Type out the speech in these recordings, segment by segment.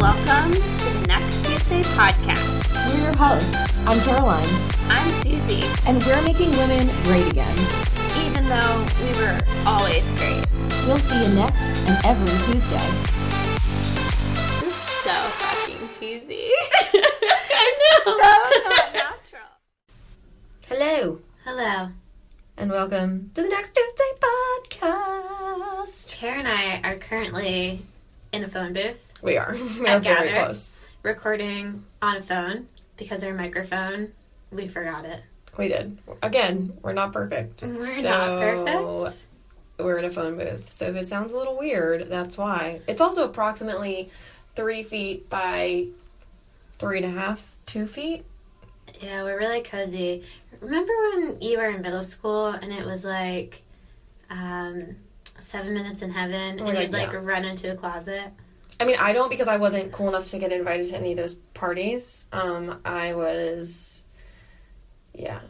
Welcome to the Next Tuesday podcast. We're your hosts. I'm Caroline, I'm Susie, and we're making women great again. even though we were always great. We'll see you next and every Tuesday. This is so fucking cheesy. I know. so not natural. Hello, Hello. and welcome to the Next Tuesday podcast. Kara and I are currently in a phone booth We are. We're very close. recording on a phone because our microphone, we forgot it. We did. Again, we're not perfect. We're So, not perfect. We're in a phone booth, so if it sounds a little weird, that's why. It's also approximately three feet by three and a half, two feet. Yeah, we're really cozy. Remember when you were in middle school and it was like um, seven minutes in heaven Oh and my you'd like yeah. run into a closet? I mean, I don't because I wasn't cool enough to get invited to any of those parties. Um, I was, yeah.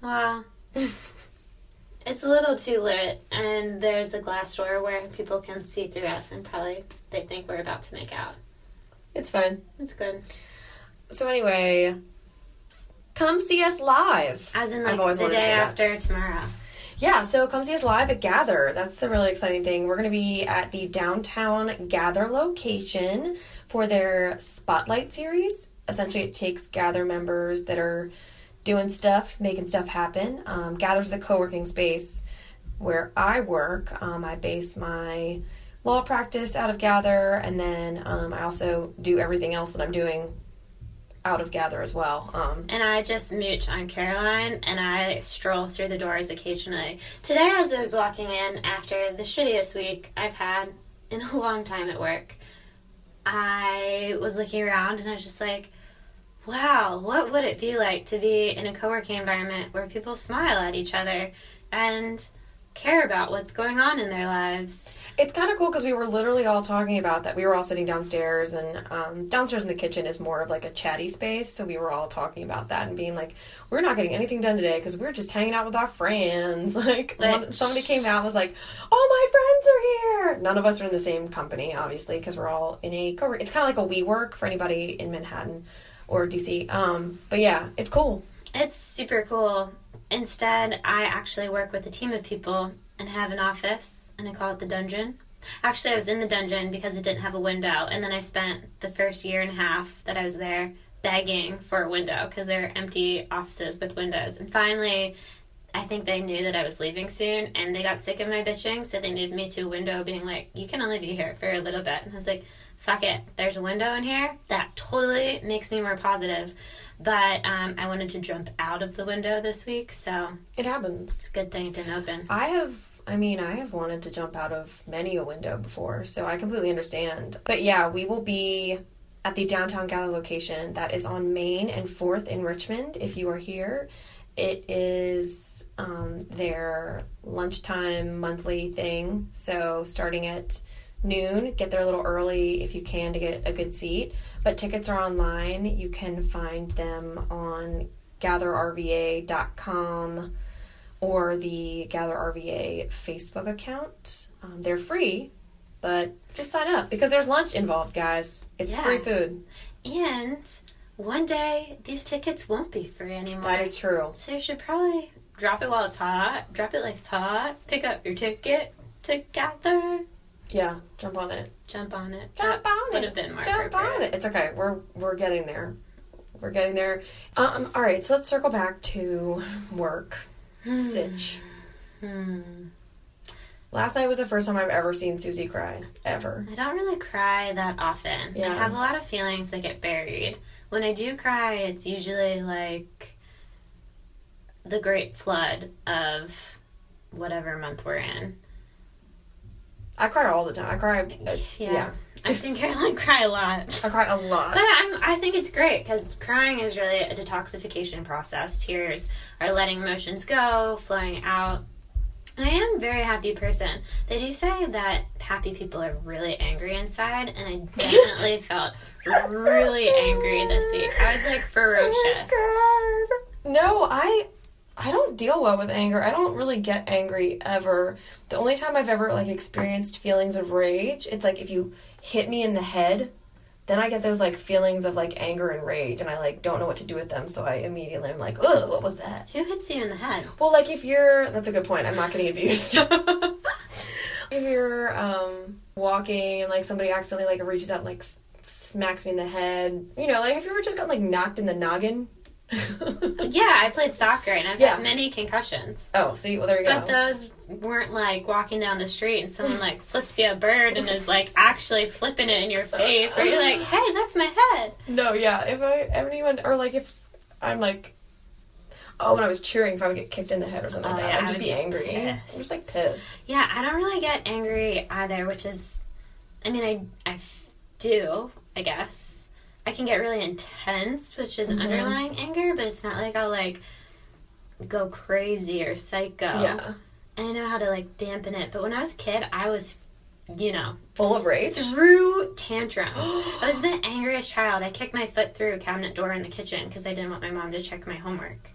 Well, it's a little too lit, and there's a glass door where people can see through us and probably they think we're about to make out. It's fine. It's good. So anyway, come see us live. As in, like, the day after tomorrow. Yeah, so come see us live at Gather. That's the really exciting thing. We're going to be at the downtown Gather location for their Spotlight series. Essentially, it takes Gather members that are doing stuff, making stuff happen. Um, Gather's the co working space where I work. Um, I base my law practice out of Gather, and then um, I also do everything else that I'm doing out of Gather as well. Um, And I just mooch on Caroline and I stroll through the doors occasionally. Today, as I was walking in after the shittiest week I've had in a long time at work, I was looking around and I was just like, wow, what would it be like to be in a co working environment where people smile at each other and care about what's going on in their lives? It's kind of cool because we were literally all talking about that. We were all sitting downstairs, and um, downstairs in the kitchen is more of like a chatty space. So we were all talking about that and being like, "We're not getting anything done today because we're just hanging out with our friends." Like one, somebody came out and was like, "All my friends are here." None of us are in the same company, obviously, because we're all in a co. It's kind of like a WeWork for anybody in Manhattan or DC. Um, but yeah, it's cool. It's super cool. Instead, I actually work with a team of people and have an office, and I call it the dungeon. Actually, I was in the dungeon because it didn't have a window, and then I spent the first year and a half that I was there begging for a window because there are empty offices with windows. And finally, I think they knew that I was leaving soon, and they got sick of my bitching, so they moved me to a window, being like, "You can only be here for a little bit." And I was like, "Fuck it, there's a window in here that totally makes me more positive." But um, I wanted to jump out of the window this week, so It happens. it's a good thing it didn't open. I have, I mean, I have wanted to jump out of many a window before, so I completely understand. But yeah, we will be at the downtown Gather location that is on Main and 4th in Richmond if you are here. It is um, their lunchtime monthly thing, so starting at noon, get there a little early if you can to get a good seat. But tickets are online. You can find them on gatherrva.com or the Gather RVA Facebook account. Um, they're free, but just sign up because there's lunch involved, guys. It's Yeah. free food. And one day, these tickets won't be free anymore. That is true. So you should probably drop it while it's hot, drop it like it's hot, pick up your ticket to Gather. Yeah, jump on it. jump on it. Jump That on would it. have been more Jump on it. It's okay. We're we're getting there. We're getting there. Um. All right. So let's circle back to work. Sitch. Hmm. Last night was the first time I've ever seen Susie cry. Ever. I don't really cry that often. Yeah. I have a lot of feelings that get buried. When I do cry, it's usually like the great flood of whatever month we're in. I cry all the time. I cry. Uh, Yeah. yeah. I've seen Caroline cry a lot. I cry a lot. But I'm, I think it's great because crying is really a detoxification process. Tears are letting emotions go, flowing out. And I am a very happy person. They do say that happy people are really angry inside, and I definitely felt really angry this week. I was like ferocious. Oh my God. No, I I don't deal well with anger. I don't really get angry ever. The only time I've ever like experienced feelings of rage, it's like if you hit me in the head then I get those like feelings of like anger and rage, and I like don't know what to do with them. So I immediately am like, oh, what was that? Who hits you in the head? Well, like if you're, that's a good point. I'm not getting abused. if you're um, walking and like somebody accidentally like reaches out and like s- smacks me in the head, you know, like have you ever just gotten like knocked in the noggin? Yeah, I played soccer and I've Yeah. had many concussions. Oh, see, well there you go. But those weren't like walking down the street and someone like flips you a bird and is like actually flipping it in your face where you're like, hey, that's my head. No, yeah. If I anyone or like if I'm like, oh, when I was cheering, if I would get kicked in the head or something Oh, like that, yeah, I'd just would be be angry. I'm just like pissed. Yeah, I don't really get angry either, which is, I mean, I, I do, I guess. I can get really intense, which is Mhm. underlying anger, but it's not like I'll like go crazy or psycho. Yeah, And I know how to like dampen it. But when I was a kid, I was, you know, full of rage. through tantrums. I was the angriest child. I kicked my foot through a cabinet door in the kitchen because I didn't want my mom to check my homework.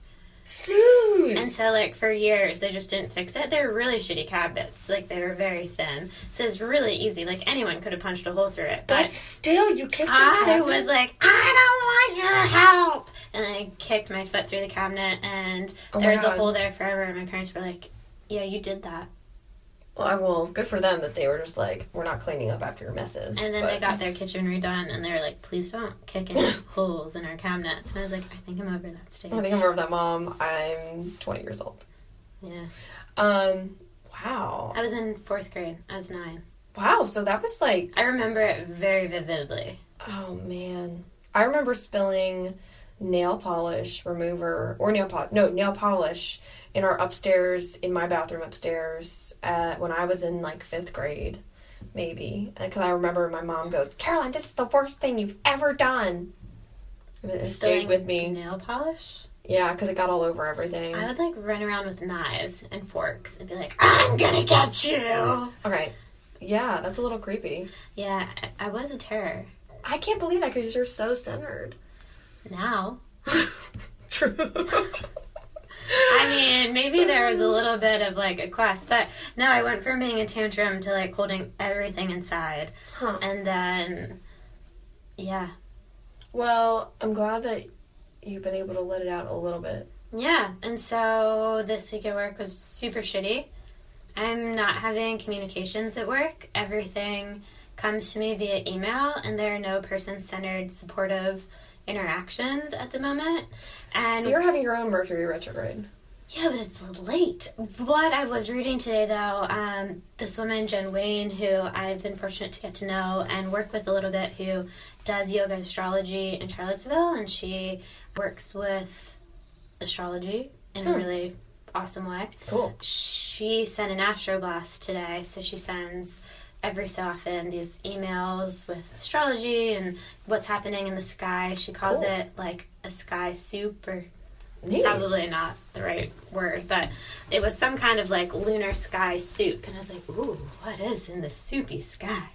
Suze. And so, like, for years, they just didn't fix it. They're really shitty cabinets. Like, they were very thin. So it's really easy. Like, anyone could have punched a hole through it. but But still, you kicked. It. I was like, I don't want your help. And then I kicked my foot through the cabinet, and Oh there was a hole there forever. And my parents were like, Yeah, you did that. Well, I- well, good for them that they were just like, we're not cleaning up after your messes. And then but- they got their kitchen redone, and they were like, Please don't kick any holes in our cabinets. And I was like, I think I'm over that stage. I think I'm over that, mom. I'm 20 years old. Yeah. Um. Wow. I was in fourth grade. I was nine. Wow. So that was like I remember it very vividly. Oh man. I remember spilling nail polish remover or nail polish no nail polish in our upstairs in my bathroom upstairs uh, when I was in like fifth grade maybe. Because I remember my mom goes Caroline this is the worst thing you've ever done. And it stayed with me. Nail polish? yeah because it got all over everything. I would like run around with knives and forks and be like, I'm gonna get you. okay. Yeah that's a little creepy. Yeah, I, I was a terror. I can't believe that because you're so centered. Now, true I mean, maybe there was a little bit of like a quest, but no, I went from being a tantrum to like holding everything inside, huh. and then, yeah, Well, I'm glad that you've been able to let it out a little bit. yeah. And so this week at work was super shitty. I'm not having communications at work. Everything comes to me via email, and there are no person-centered, supportive interactions at the moment. And So you're having your own Mercury retrograde. Yeah, but it's late. What I was reading today, though, um, this woman, Jen Wayne, who I've been fortunate to get to know and work with a little bit, who does yoga astrology in Charlottesville, and she works with astrology in a Hmm. really awesome way. Cool. She sent an astroblast today, so she sends every so often these emails with astrology and what's happening in the sky. She calls Cool. it like a sky soup or it's Neat. probably not the right word, but it was some kind of like lunar sky soup. And I was like, ooh, what is in the soupy sky?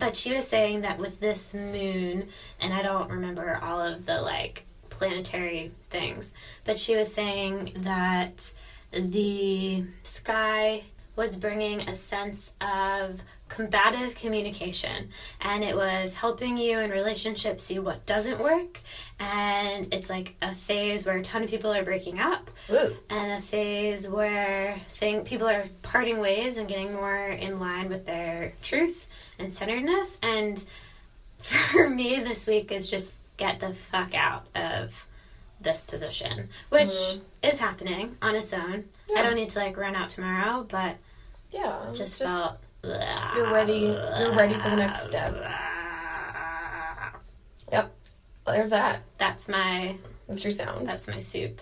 But she was saying that with this moon, and I don't remember all of the like planetary things, but she was saying that the sky was bringing a sense of combative communication and it was helping you in relationships see what doesn't work and it's like a phase where a ton of people are breaking up Ooh. and a phase where thing, people are parting ways and getting more in line with their truth and centeredness and for me this week is just get the fuck out of this position which Mhm. is happening on its own i don't need to like run out tomorrow but Yeah. just, felt you're ready- you're ready for the next step. Yep. There's that. That's my That's your sound. that's my soup.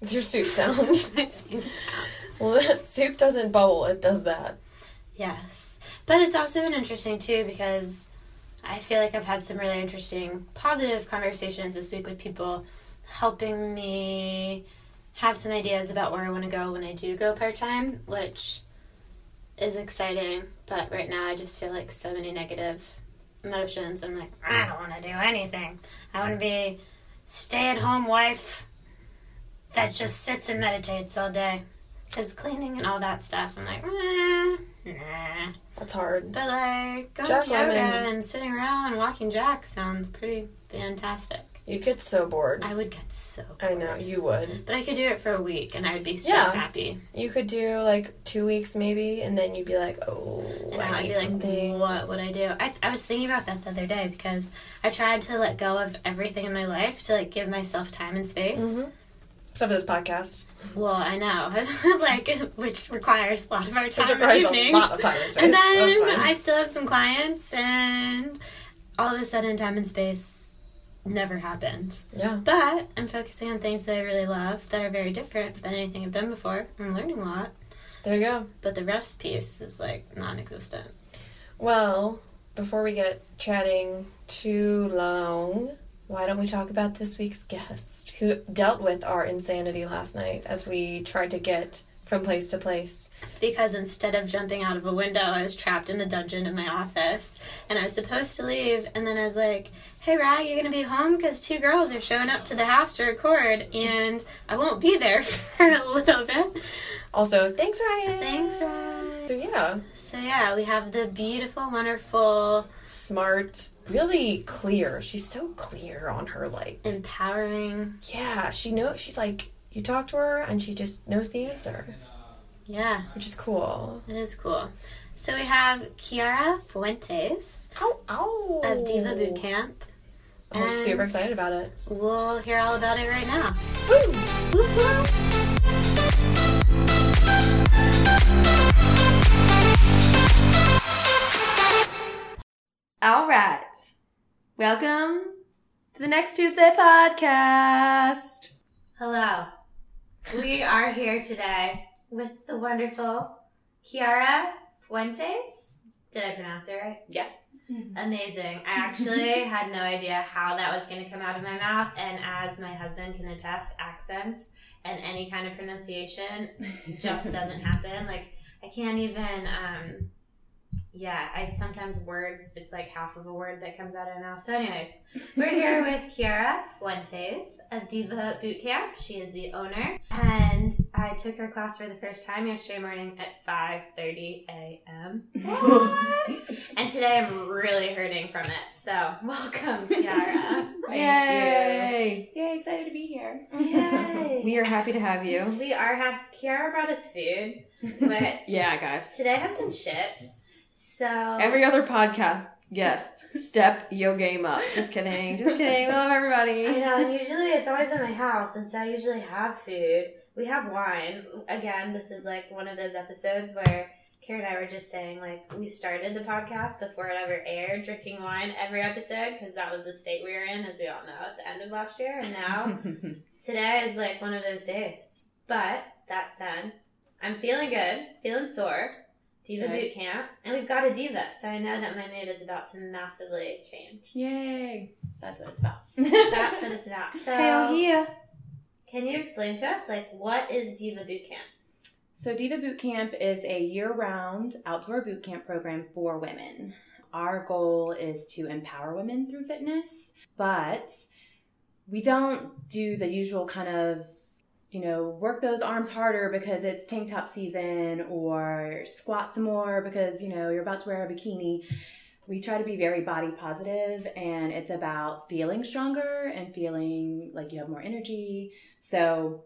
It's your soup sound. my soup sound. well, soup doesn't bubble. It does that. Yes. But it's also been interesting too because I feel like I've had some really interesting positive conversations this week with people helping me have some ideas about where I want to go when I do go part time, which is exciting. But right now I just feel like so many negative emotions. I'm like, I don't want to do anything. I want to be stay at home wife that just sits and meditates all day. Because cleaning and all that stuff, I'm like, eh, nah. That's hard. But like going Jack to yoga Lemmon. and sitting around and walking jack sounds pretty fantastic. You'd get so bored. I would get so I know you would. But I could do it for a week and I would be so Yeah. happy. You could do like two weeks maybe, and then you'd be like, oh, And I I would be like, something. what would I do? I, I was thinking about that the other day because I tried to let go of everything in my life to like give myself time and space. Mhm. Except for this podcast, Well, I know, like which requires a lot of our time which requires a lot of time and space. and then. I still have some clients, and all of a sudden, time and space never happened. yeah, But I'm focusing on things that I really love that are very different than anything I've done before. I'm learning a lot, there you go. but the rest piece is like non-existent. Well, before we get chatting too long, why don't we talk about this week's guest who dealt with our insanity last night as we tried to get from place to place? Because instead of jumping out of a window, I was trapped in the dungeon in my office, and I was supposed to leave. And then I was like, "Hey, Rye, you're gonna be home? Because two girls are showing up to the house to record, and I won't be there for a little bit." Also, thanks, Ryan. Thanks, Rye. So yeah, So yeah, we have the beautiful, wonderful, smart, really clear. She's so clear on her like. empowering. Yeah, she knows. She's like you talk to her and she just knows the answer, Yeah, which is cool. it is cool. So we have Kiara Fuentes Ow, ow. of Diva Boot Camp. I'm And- super excited about it. We'll hear all about it right now. Woo! Whoop, whoop. All right. Welcome to the next Tuesday podcast. Hello. We are here today with the wonderful Kiara Fuentes. Did I pronounce it right? Yeah. Amazing. I actually had no idea how that was going to come out of my mouth. And as my husband can attest, accents and any kind of pronunciation just doesn't happen. Like, I can't even, um, yeah, I sometimes words, it's like half of a word that comes out of my mouth. So, anyways, we're here with Kiara Fuentes of Diva Boot Camp. She is the owner, and I took her class for the first time yesterday morning at 5:30 a.m. What? and today I'm really hurting from it. So, welcome, Kiara. Yay! Yay, excited to be here. Yay! We are happy to have you. We are happy. Kiara brought us food, which Yeah, guys. today has been shit. So Every other podcast guest, step your game up. Just kidding. Just kidding. Love everybody. I know, and usually it's always in my house, and so I usually have food. We have wine. Again, this is like one of those episodes where Karen and I were just saying, like, we started the podcast before it ever aired, drinking wine every episode, because that was the state we were in, as we all know, at the end of last year. And now, today is like one of those days. But, that said, I'm feeling good, feeling sore. Diva Good. boot camp, and we've got a diva, so I know that my mood is about to massively change. Yay. That's what it's about. That's what it's about. So, Hell yeah. Can you explain to us, like, what is Diva Boot Camp? So, Diva Boot Camp is a year round outdoor boot camp program for women. Our goal is to empower women through fitness, but we don't do the usual kind of, you know, work those arms harder because it's tank top season or squat some more because, you know, you're about to wear a bikini. We try to be very body positive and it's about feeling stronger and feeling like you have more energy. So,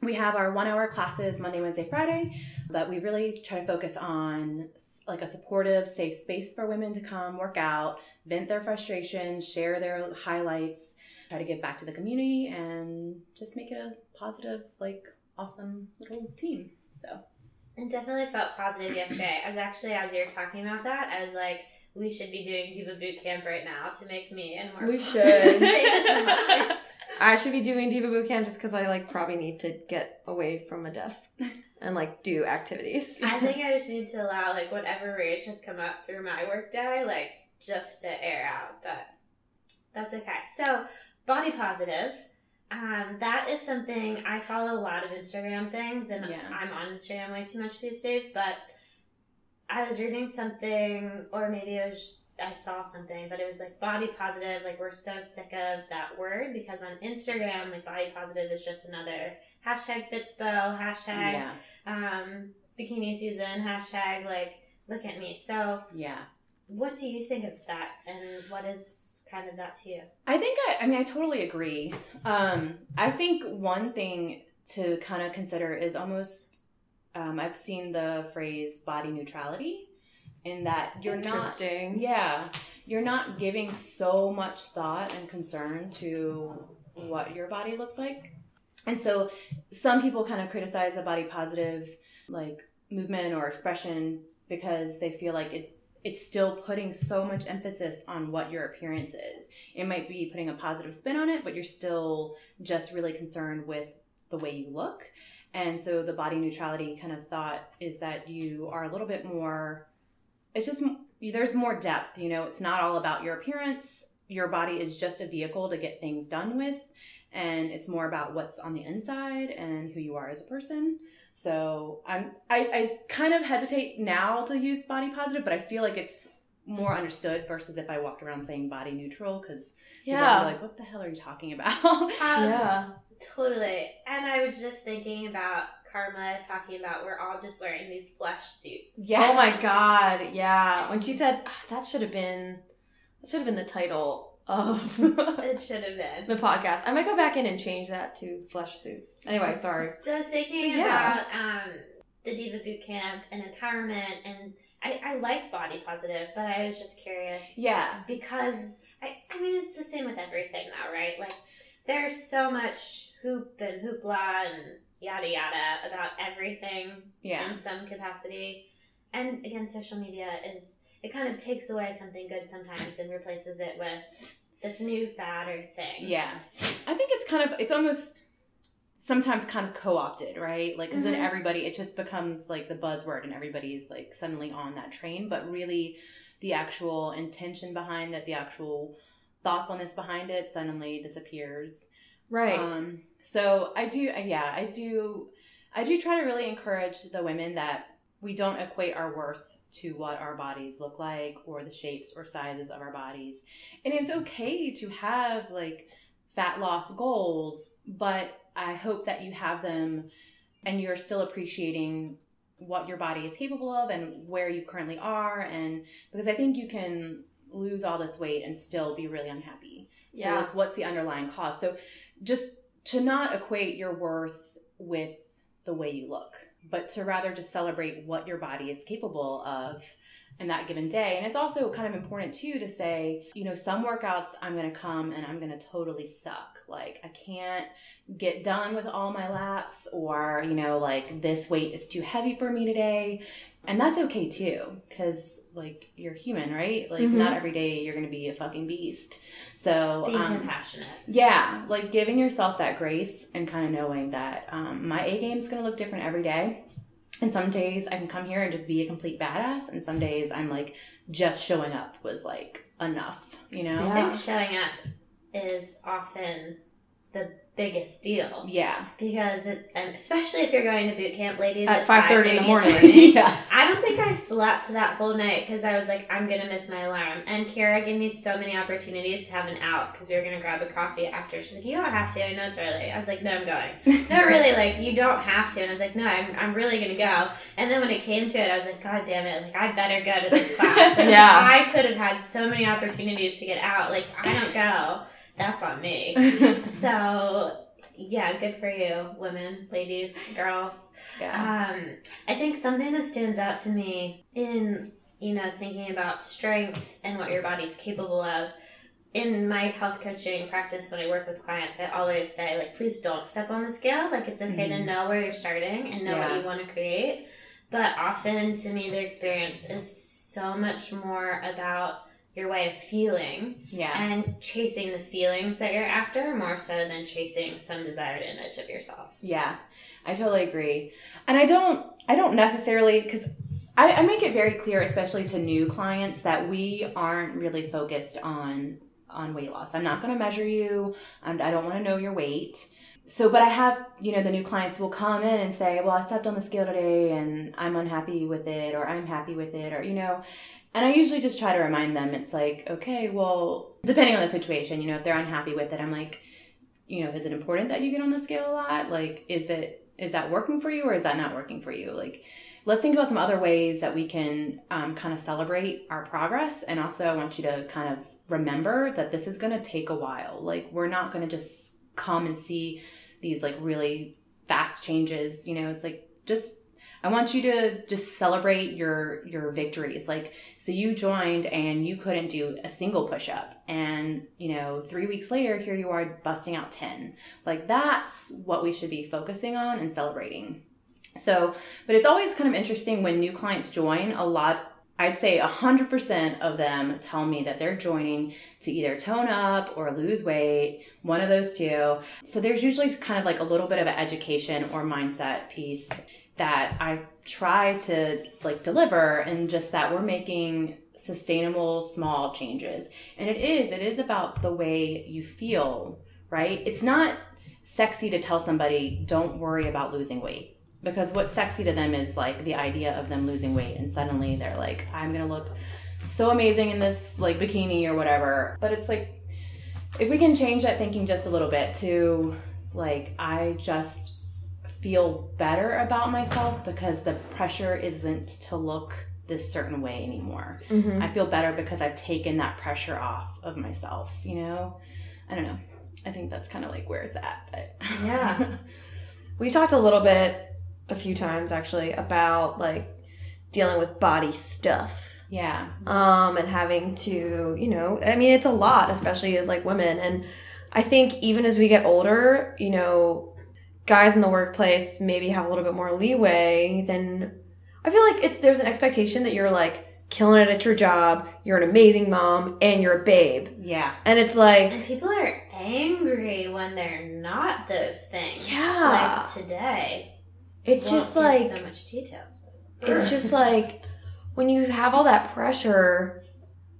we have our one hour classes Monday, Wednesday, Friday, but we really try to focus on like a supportive, safe space for women to come work out, vent their frustrations, share their highlights, try to give back to the community, and just make it a positive, like awesome little team. So It definitely felt positive yesterday. I was actually, as you were talking about that, I was like, we should be doing Diva Boot Camp right now to make me and more We should. state of mind. I should be doing Diva Boot Camp just because I like probably need to get away from a desk and like do activities. I think I just need to allow, like, whatever rage has come up through my workday, like, just to air out, but that's okay. So, body positive. Um, that is something I follow a lot of Instagram things, and Yeah. I'm on Instagram way too much these days. But I was reading something, or maybe it was I saw something, but it was like body positive. Like we're so sick of that word because on Instagram, like body positive is just another hashtag Fitspo, hashtag yeah, um, bikini season, hashtag like look at me. So, Yeah. what do you think of that, and what is kind of that to you? I think I, I mean, I totally agree. Um, I think one thing to kind of consider is almost, um, I've seen the phrase body neutrality, in that you're not, yeah, you're not giving so much thought and concern to what your body looks like. And so some people kind of criticize the body positive like movement or expression because they feel like it it's still putting so much emphasis on what your appearance is. It might be putting a positive spin on it, but you're still just really concerned with the way you look. And so the body neutrality kind of thought is that you are a little bit more it's just there's more depth, you know, it's not all about your appearance. Your body is just a vehicle to get things done with and it's more about what's on the inside and who you are as a person. So I'm I, I kind of hesitate now to use body positive, but I feel like it's more understood versus if I walked around saying body neutral because Yeah. like what the hell are you talking about? Um, yeah. Totally. And I was just thinking about Karma talking about we're all just wearing these flesh suits. yeah. Oh my god. Yeah. When she said "Ah, that should have been that should have been the title of It should have been. The podcast. I might go back in and change that to flesh suits. Anyway, sorry. So thinking Yeah. about um, the Diva Boot Camp and empowerment, and I, I like body positive, but I was just curious Yeah. because I, I mean it's the same with everything now, right? Like there's so much hoop and hoopla and yada yada about everything Yeah. in some capacity. And again, social media is it kind of takes away something good sometimes and replaces it with this new fatter thing. Yeah. I think it's kind of, it's almost sometimes kind of co opted, right? Like, because Mhm. then everybody, it just becomes like the buzzword and everybody's like suddenly on that train. But really, the actual intention behind it, the actual thoughtfulness behind it suddenly disappears. Right. Um, so I do, yeah, I do, I do try to really encourage the women that we don't equate our worth to what our bodies look like or the shapes or sizes of our bodies. And it's okay to have like fat loss goals, but I hope that you have them and you're still appreciating what your body is capable of and where you currently are and because I think you can lose all this weight and still be really unhappy. So Yeah. like what's the underlying cause? So just to not equate your worth with the way you look, but to rather just celebrate what your body is capable of in that given day. And it's also kind of important too to say, you know, some workouts I'm going to come and I'm going to totally suck. Like I can't get done with all my laps or, you know, like this weight is too heavy for me today. And that's okay too cuz like you're human, right? Like Mhm. not every day you're going to be a fucking beast. So, Being um, compassionate. yeah, like giving yourself that grace and kind of knowing that um, my A game is going to look different every day. And some days I can come here and just be a complete badass, and some days I'm like, just showing up was like enough, you know? I think showing up is often the biggest deal Yeah. because it, and especially if you're going to boot camp, ladies, At 5:30 in the morning. yes. I don't think I slept that whole night because I was like, I'm gonna miss my alarm. And Kara gave me so many opportunities to have an out because we were gonna grab a coffee after. She's like, you don't have to. I know it's early. I was like, no, I'm going. no, really, like you don't have to. And I was like, no, I'm, I'm really gonna go. And then when it came to it, I was like, God damn it, like I better go to this class. Yeah. I could have had so many opportunities to get out. Like I don't go. That's on me. So yeah, good for you, women, ladies, girls. yeah. Um, I think something that stands out to me in you know thinking about strength and what your body's capable of. In my health coaching practice, when I work with clients, I always say like, please don't step on the scale. Like it's okay to Mhm. know where you're starting and know what you want to create. But often, to me, the experience is so much more about your way of feeling yeah. and chasing the feelings that you're after more so than chasing some desired image of yourself. Yeah, I totally agree. And I don't, I don't necessarily, because I, I make it very clear, especially to new clients, that we aren't really focused on on weight loss. I'm not going to measure you, and I don't want to know your weight. So, but I have, you know, the new clients will come in and say, well, I stepped on the scale today and I'm unhappy with it, or I'm happy with it, or, you know, and I usually just try to remind them, it's like, okay, well, depending on the situation, you know, if they're unhappy with it, I'm like, you know, is it important that you get on the scale a lot? Like, is it, is that working for you or is that not working for you? Like, let's think about some other ways that we can um, kind of celebrate our progress. And also, I want you to kind of remember that this is going to take a while. Like, we're not going to just come and see these like really fast changes. You know, it's like just I want you to just celebrate your your victories. Like so you joined and you couldn't do a single push-up and you know 3 weeks later here you are busting out 10. Like that's what we should be focusing on and celebrating. So, but it's always kind of interesting when new clients join, a lot I'd say 100% of them tell me that they're joining to either tone up or lose weight, one of those two. So there's usually kind of like a little bit of an education or mindset piece that I try to like deliver and just that we're making sustainable small changes. And it is, it is about the way you feel, right? It's not sexy to tell somebody, don't worry about losing weight. Because what's sexy to them is like the idea of them losing weight and suddenly they're like, I'm gonna look so amazing in this like bikini or whatever. But it's like if we can change that thinking just a little bit to like I just feel better about myself because the pressure isn't to look this certain way anymore. Mm-hmm. I feel better because I've taken that pressure off of myself, you know? I don't know. I think that's kind of like where it's at. But Yeah. We've talked a little bit, a few times actually, about like dealing with body stuff. yeah. Um, and having to, you know, I mean, it's a lot, especially as like women. And I think even as we get older, you know, guys in the workplace maybe have a little bit more leeway than I feel like it's there's an expectation that you're like killing it at your job, you're an amazing mom, and you're a babe. Yeah. And it's like And people are angry when they're not those things. Yeah. Like today. it's Won't just like so much details. it's just like when you have all that pressure,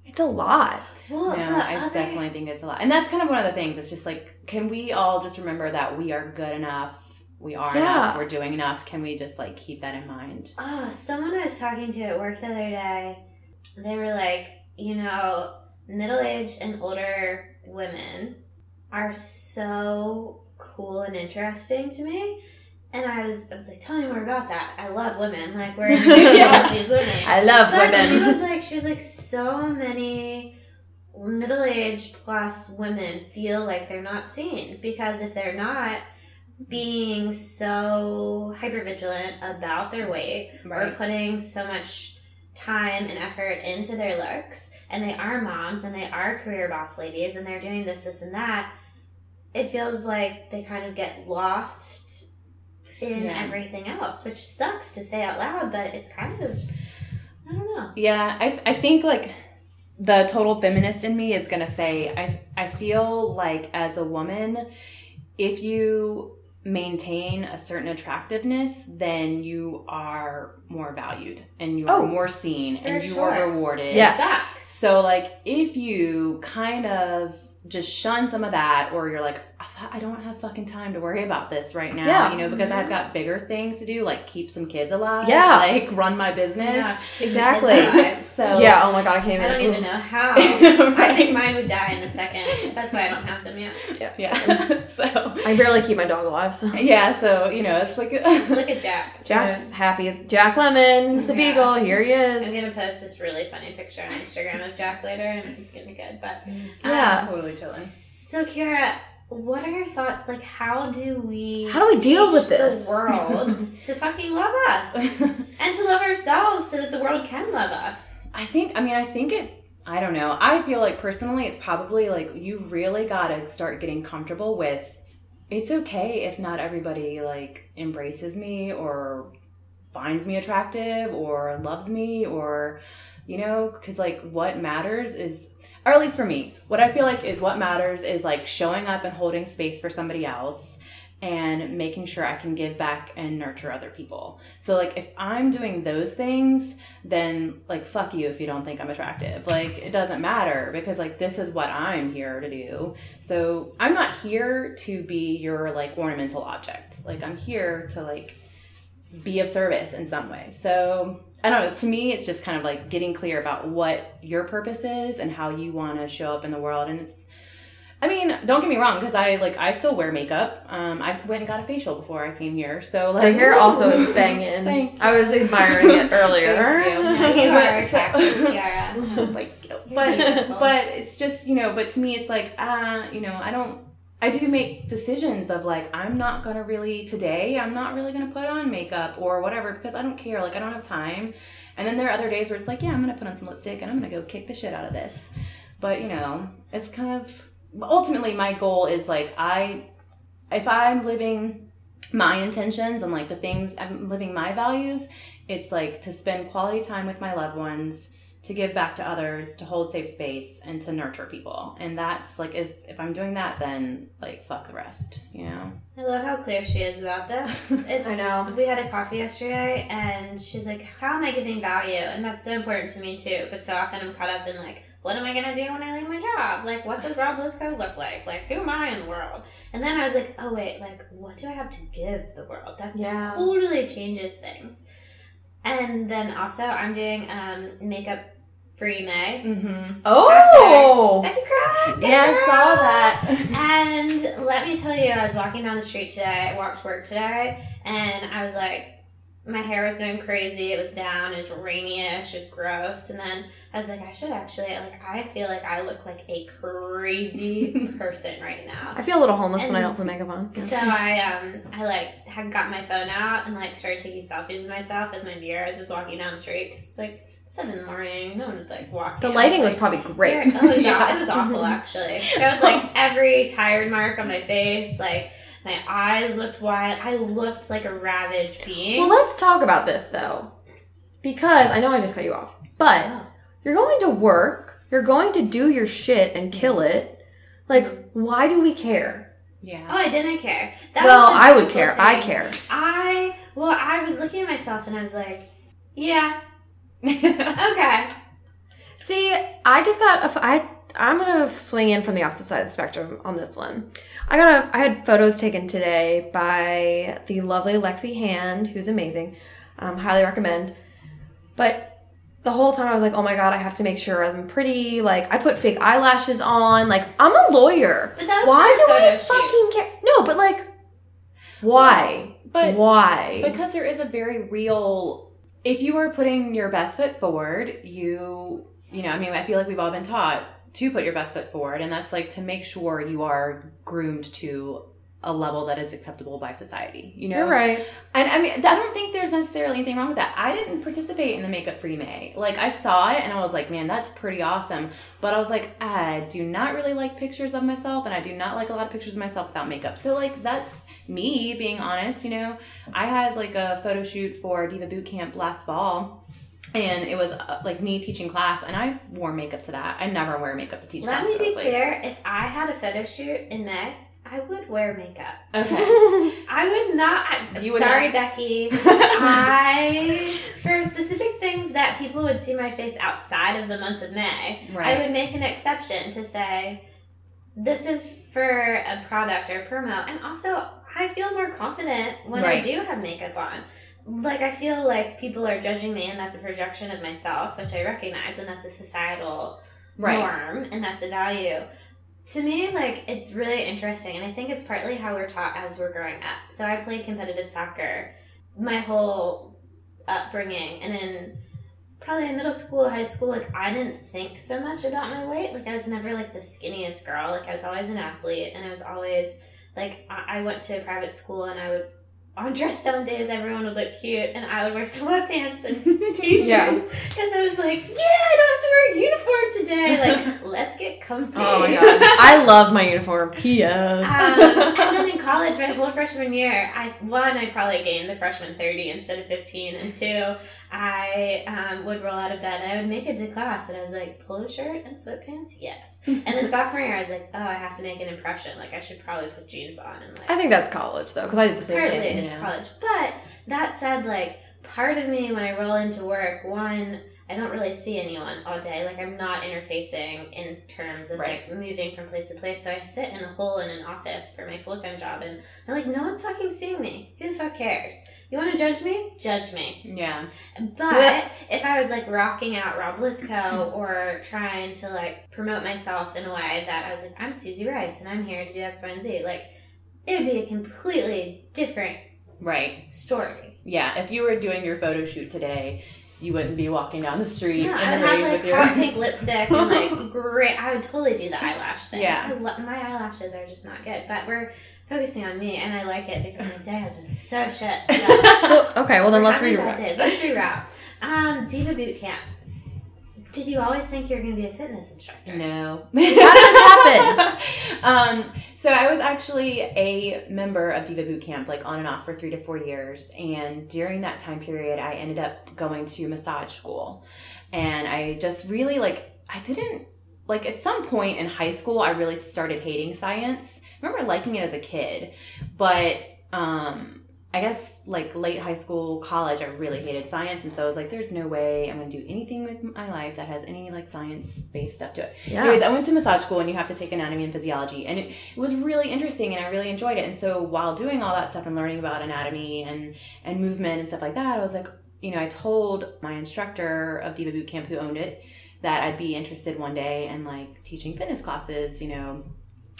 it's a lot. Well, No, I other- definitely think it's a lot. And that's kind of one of the things. It's just like, can we all just remember that we are good enough? We are Yeah. enough. We're doing enough. Can we just like keep that in mind? Oh, someone I was talking to at work the other day, they were like, you know, middle aged and older women are so cool and interesting to me. And I was, I was like, tell me more about that. I love women. Like, you get these women? I love But she was like, she was like, so many middle-aged plus women feel like they're not seen. Because if they're not being so hyper vigilant about their weight or putting so much time and effort into their looks and they are moms and they are career boss ladies and they're doing this this and that it feels like they kind of get lost in Yeah. everything else which sucks to say out loud but it's kind of i don't know. Yeah, I, I think like the total feminist in me is gonna say I I feel like as a woman, if you maintain a certain attractiveness, then you are more valued and you are Oh, more seen and you sure. are rewarded. Yes. So like if you kind of just shun some of that or you're like I fu- I don't have fucking time to worry about this right now, Yeah. you know, because I've mm-hmm. got bigger things to do like keep some kids alive, Yeah. like run my business. Exactly. So Yeah, oh my god, I can't I don't even. even know how. I Right. think mine would die in a second. That's why I don't have them yet. Yeah. Yeah. so I barely keep my dog alive, so. yeah, so you know, it's like a Look at Jack. Jack's happy as Jack Lemmon, the Yeah. beagle. Here he is. I'm gonna post this really funny picture on Instagram of Jack later, and it's gonna be good. But Yeah. Um, totally chilling. so, Kiara, what are your thoughts? Like, how do we? How do we deal with this? The world to fucking love us and to love ourselves, so that the world can love us. I think I mean I think it I don't know. I feel like personally it's probably like you really got to start getting comfortable with it's okay if not everybody like embraces me or finds me attractive or loves me or you know cuz like what matters is or at least for me, what I feel like is what matters is like showing up and holding space for somebody else and making sure I can give back and nurture other people. So like if I'm doing those things, then like fuck you if you don't think I'm attractive. Like it doesn't matter because like this is what I'm here to do. So I'm not here to be your like ornamental object. Like I'm here to like be of service in some way. So I don't know. To me, it's just kind of like getting clear about what your purpose is and how you want to show up in the world. And it's I mean, don't get me wrong, because I like I still wear makeup. Um, I went and got a facial before I came here, so like Her hair also is banging. Thank you. I was admiring it earlier. Thank you are So- attractive, Kiara. like, but but it's just you know, but to me, it's like uh, you know, I don't. I do make decisions of like I'm not gonna really today. I'm not really gonna put on makeup or whatever because I don't care. Like I don't have time. And then there are other days where it's like, yeah, I'm gonna put on some lipstick and I'm gonna go kick the shit out of this. But you know, it's kind of ultimately my goal is like I, if I'm living my intentions and like the things I'm living my values, it's like to spend quality time with my loved ones, to give back to others, to hold safe space, and to nurture people. And that's like if if I'm doing that, then like fuck the rest, you know. I love how clear she is about this. It's, I know. We had a coffee yesterday, and she's like, "How am I giving value?" And that's so important to me too. But so often I'm caught up in like, "What am I gonna do when I leave my job? Like, what does Rob Lisco look like? Like, who am I in the world?" And then I was like, "Oh wait, like, what do I have to give the world?" That Yeah. totally changes things. And then also, I'm doing um, makeup free May. Mm-hmm. Oh! Becky Crack, Yeah, I saw that. and let me tell you, I was walking down the street today. I walked to work today, and I was like, my hair was going crazy. It was down. It was rainy-ish. It was gross. And then I was like, I should actually like. I feel like I look like a crazy person right now. I feel a little homeless when I don't And- put makeup on. Yeah. So I um I like had got my phone out and like started taking selfies of myself as my mirror as I was walking down the street because it's like seven in the morning. No one was like walking. The lighting was like, probably great. Oh, it, was Yeah. aw- it was awful actually. It showed like every tired mark on my face. Like my eyes looked wide. I looked like a ravaged being. Well, let's talk about this though. Because I know I just cut you off, but Oh. you're going to work, you're going to do your shit and kill mm-hmm. it. Like, why do we care? Yeah. Oh, I didn't care. That well, was I would beautiful care. I care. I well, I was looking at myself and I was like, yeah, okay. See, I just got a. I I'm gonna swing in from the opposite side of the spectrum on this one. I got a. I had photos taken today by the lovely Lexi Hand, who's amazing. Um, highly recommend. But the whole time I was like, oh my god, I have to make sure I'm pretty. Like I put fake eyelashes on. Like I'm a lawyer. But that was Why do I fucking care? No, but like, why? But why? because there is a very real if you are putting your best foot forward you you know i mean i feel like we've all been taught to put your best foot forward and that's like to make sure you are groomed to a level that is acceptable by society you know You're right. and I mean, I don't think there's necessarily anything wrong with that. I didn't participate in the Makeup Free May. Like, I saw it and I was like, man, that's pretty awesome. But I was like, I do not really like pictures of myself and I do not like a lot of pictures of myself without makeup. So, like, that's me being honest, you know? I had like a photo shoot for Diva Boot Camp last fall. And it was uh, like me teaching class, and I wore makeup to that. I never wear makeup to teach Let class. me be clear. If I had a photo shoot in May, I would wear makeup. Okay. I would not. I, You would sorry, not. Becky. I for specific things that people would see my face outside of the month of May, Right. I would make an exception to say this is for a product or promo, and also I feel more confident when I do have makeup on. Like I feel like people are judging me, and that's a projection of myself, which I recognize, and that's a societal Right. norm and that's a value. To me like it's really interesting and i think it's partly how we're taught as we're growing up. So i played competitive soccer my whole upbringing and in probably in middle school high school like i didn't think so much about my weight. Like i was never like the skinniest girl. Like i was always an athlete and i was always like i went to private school and i would on dress down days everyone would look cute and i would wear sweatpants and t-shirts Yeah. because I was like, yeah, I don't have to wear a uniform today. Like, let's get comfy. Oh my god. I love my uniform. P.S. Um, and then in college, my whole freshman year, I one, I probably gained the freshman thirty instead of fifteen, and two, I um, would roll out of bed and I would make it to class, but I was like, polo shirt and sweatpants, yes. And then sophomore year, I was like, oh, I have to make an impression. Like, I should probably put jeans on and like. I think that's college though, because I did the same thing. Yeah. college. But that said, like part of me when I roll into work, one, I don't really see anyone all day. Like I'm not interfacing in terms of Right. like moving from place to place. So I sit in a hole in an office for my full time job, and I'm like, no one's fucking seeing me. Who the fuck cares? You want to judge me? Judge me. Yeah. But if I was like rocking out Rob Lisco or trying to like promote myself in a way that I was like, I'm Susie Rice and I'm here to do X, Y, and Z, like it would be a completely different Right. story. Yeah. If you were doing your photo shoot today, you wouldn't be walking down the street Yeah, in I would rain have like with your hot pink lipstick and like great. I would totally do the eyelash thing. Yeah. I lo- my eyelashes are just not good, but we're focusing on me, and I like it because my day has been so shit. So So okay, well then let's having read. Let's reroute. Um, Diva Boot Camp. Did you always think you were going to be a fitness instructor? No. How did this happen? um, so I was actually a member of Diva Boot Camp, like on and off for three to four years. And during that time period, I ended up going to massage school. And I just really like, I didn't, like at some point in high school, I really started hating science. I remember liking it as a kid, but, um, I guess like late high school, college, I really hated science. And so I was like, there's no way I'm going to do anything with my life that has any like science based stuff to it. Yeah. Anyways, I went to massage school and you have to take anatomy and physiology. And it, it was really interesting and I really enjoyed it. And so while doing all that stuff and learning about anatomy and, and movement and stuff like that, I was like, you know, I told my instructor of Diva Boot Camp who owned it that I'd be interested one day in like teaching fitness classes, you know.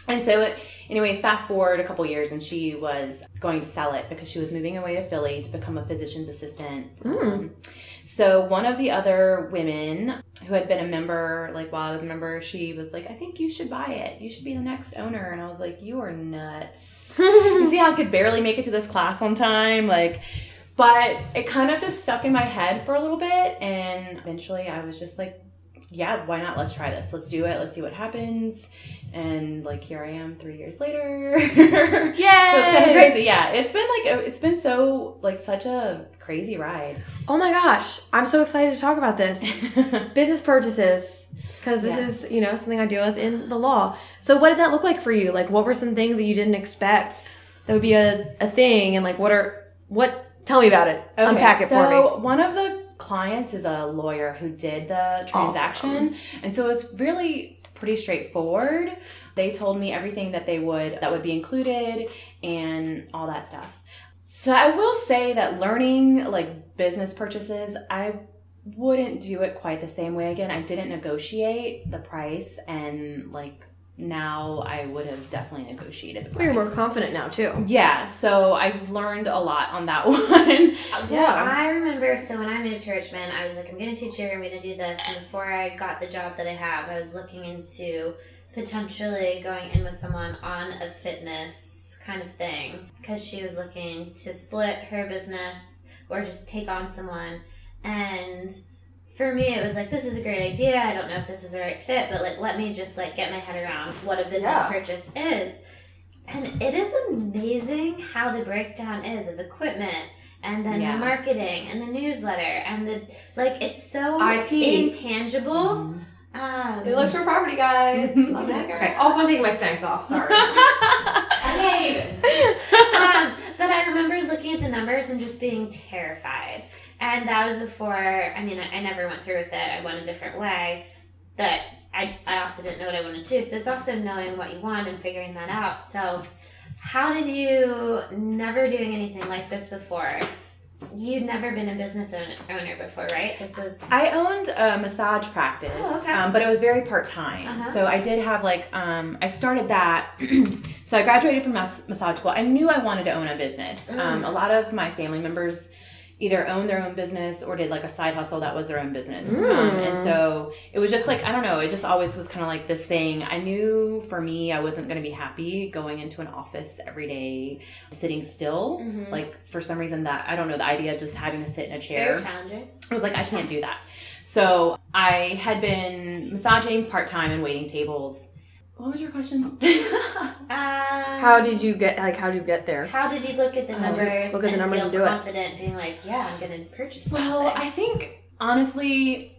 And so, anyways, fast forward a couple years, and she was going to sell it because she was moving away to Philly to become a physician's assistant. Um, so, one of the other women who had been a member, like while I was a member, she was like, I think you should buy it. You should be the next owner. And I was like, You are nuts. you see how I could barely make it to this class on time? Like, but it kind of just stuck in my head for a little bit. And eventually I was just like, yeah, why not? Let's try this. Let's do it. Let's see what happens. And like here I am three years later. Yay! So it's kind of crazy. Yeah, it's been like it's been so like such a crazy ride. Oh my gosh, I'm so excited to talk about this. Business purchases, because this Yes. is, you know, something I deal with in the law. So, what did that look like for you? Like, what were some things that you didn't expect that would be a, a thing? And, like, what are, what, tell me about it. Unpack it so for me. So one of the clients is a lawyer who did the transaction, and so it's really pretty straightforward. They told me everything that they would that would be included and all that stuff. So I will say that learning like business purchases, I wouldn't do it quite the same way again. I didn't negotiate the price and like now I would have definitely negotiated the price. You're more confident now, too. Yeah, so I learned a lot on that one. Uh, well, I remember, so when I moved to Richmond, I was like, I'm going to teach yoga, I'm going to do this. And before I got the job that I have, I was looking into potentially going in with someone on a fitness kind of thing because she was looking to split her business or just take on someone. And for me, it was like, this is a great idea. I don't know if this is the right fit, but like, let me just like get my head around what a business Yeah. purchase is. And it is amazing how the breakdown is of equipment and then Yeah. the marketing and the newsletter and the like it's so IP. intangible. Um, Intellectual property, guys. Love it. Okay. Also, I'm taking my Spanx off. Sorry. um, but I remember looking at the numbers and just being terrified. And that was before, I mean, I, I never went through with it. I went a different way. That I, I also didn't know what I wanted to do. So it's also knowing what you want and figuring that out. So, how did you, never doing anything like this before? You'd never been a business owner before, right? This was. I owned a massage practice, Oh, okay. um, but it was very part time. Uh-huh. So I did have like um, I started that. so I graduated from mas- massage school. I knew I wanted to own a business. Mm. Um, a lot of my family members either owned their own business or did like a side hustle that was their own business. Um, and so it was just like I don't know. It just always was kind of like this thing. I knew for me, I wasn't going to be happy going into an office every day, sitting still. Mhm. Like for some reason that I don't know the idea of just having to sit in a chair. very challenging. I was like, I can't do that. So I had been massaging part time and waiting tables. What was your question? Um, How did you get, like, how did you get there? How did you look at the How did you numbers? look at the and numbers feel and do it? confident, being like, "Yeah, I'm going to purchase this." well, thing. I think honestly,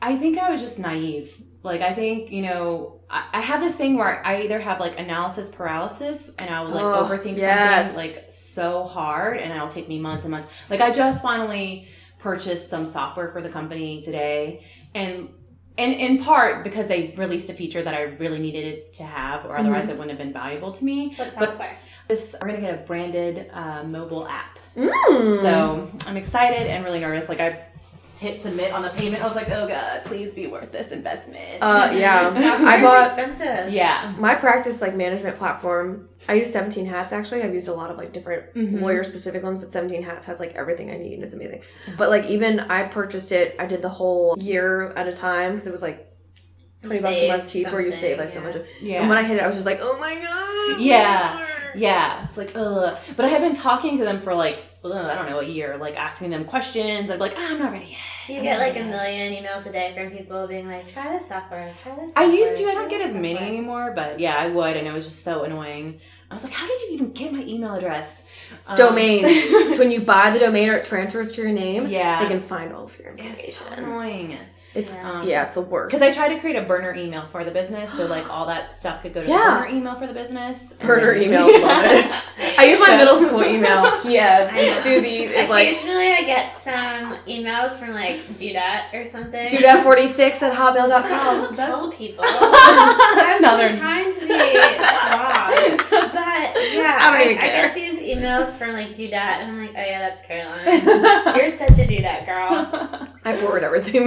I think I was just naive. Like I think you know, I, I have this thing where I either have like analysis paralysis, and I will like Oh, overthink yes. something like so hard, and it'll take me months and months. Like I just finally purchased some software for the company today, and and in part because they released a feature that I really needed it to have, or otherwise it wouldn't have been valuable to me. What But- software? This we're gonna get a branded uh, mobile app. Mm. So I'm excited and really nervous. Like I hit submit on the payment. I was like, oh god, please be worth this investment. Uh, yeah. I bought expensive. yeah. my practice like management platform. I use 17 Hats actually. I've used a lot of like different Mhm. lawyer specific ones, but 17 Hats has like everything I need and it's amazing. But like even I purchased it, I did the whole year at a time because it was like 20 bucks a month cheaper. You save like something, so much. Yeah. And when I hit it, I was just like, oh my god. Yeah. more. Yeah, it's like, ugh. But I had been talking to them for like, ugh, I don't know, a year, like asking them questions. I'm like, ah, I'm not ready yet. Do you get like a million emails a day from people being like, try this software, try this I used to. I don't get this as many anymore, but yeah, I would, and it was just so annoying. I was like, how did you even get my email address? Um, Domains. when you buy the domain or it transfers to your name, yeah, they can find all of your it's so information. annoying. It's Um, yeah, it's the worst. Because I tried to create a burner email for the business, so like all that stuff could go to Yeah. burner email for the business. Burner then- email, love it. I use my So- middle school email. Yes, Susie is like Occasionally, I get some emails from like Dudette or something. dudette46 at I hotmail.com. don't tell people. I was Another- trying to be suave, but yeah, I don't I, even I care. get these emails from like Dudette, and I'm like, oh yeah, that's Caroline. You're such a Dudette girl. I forward everything.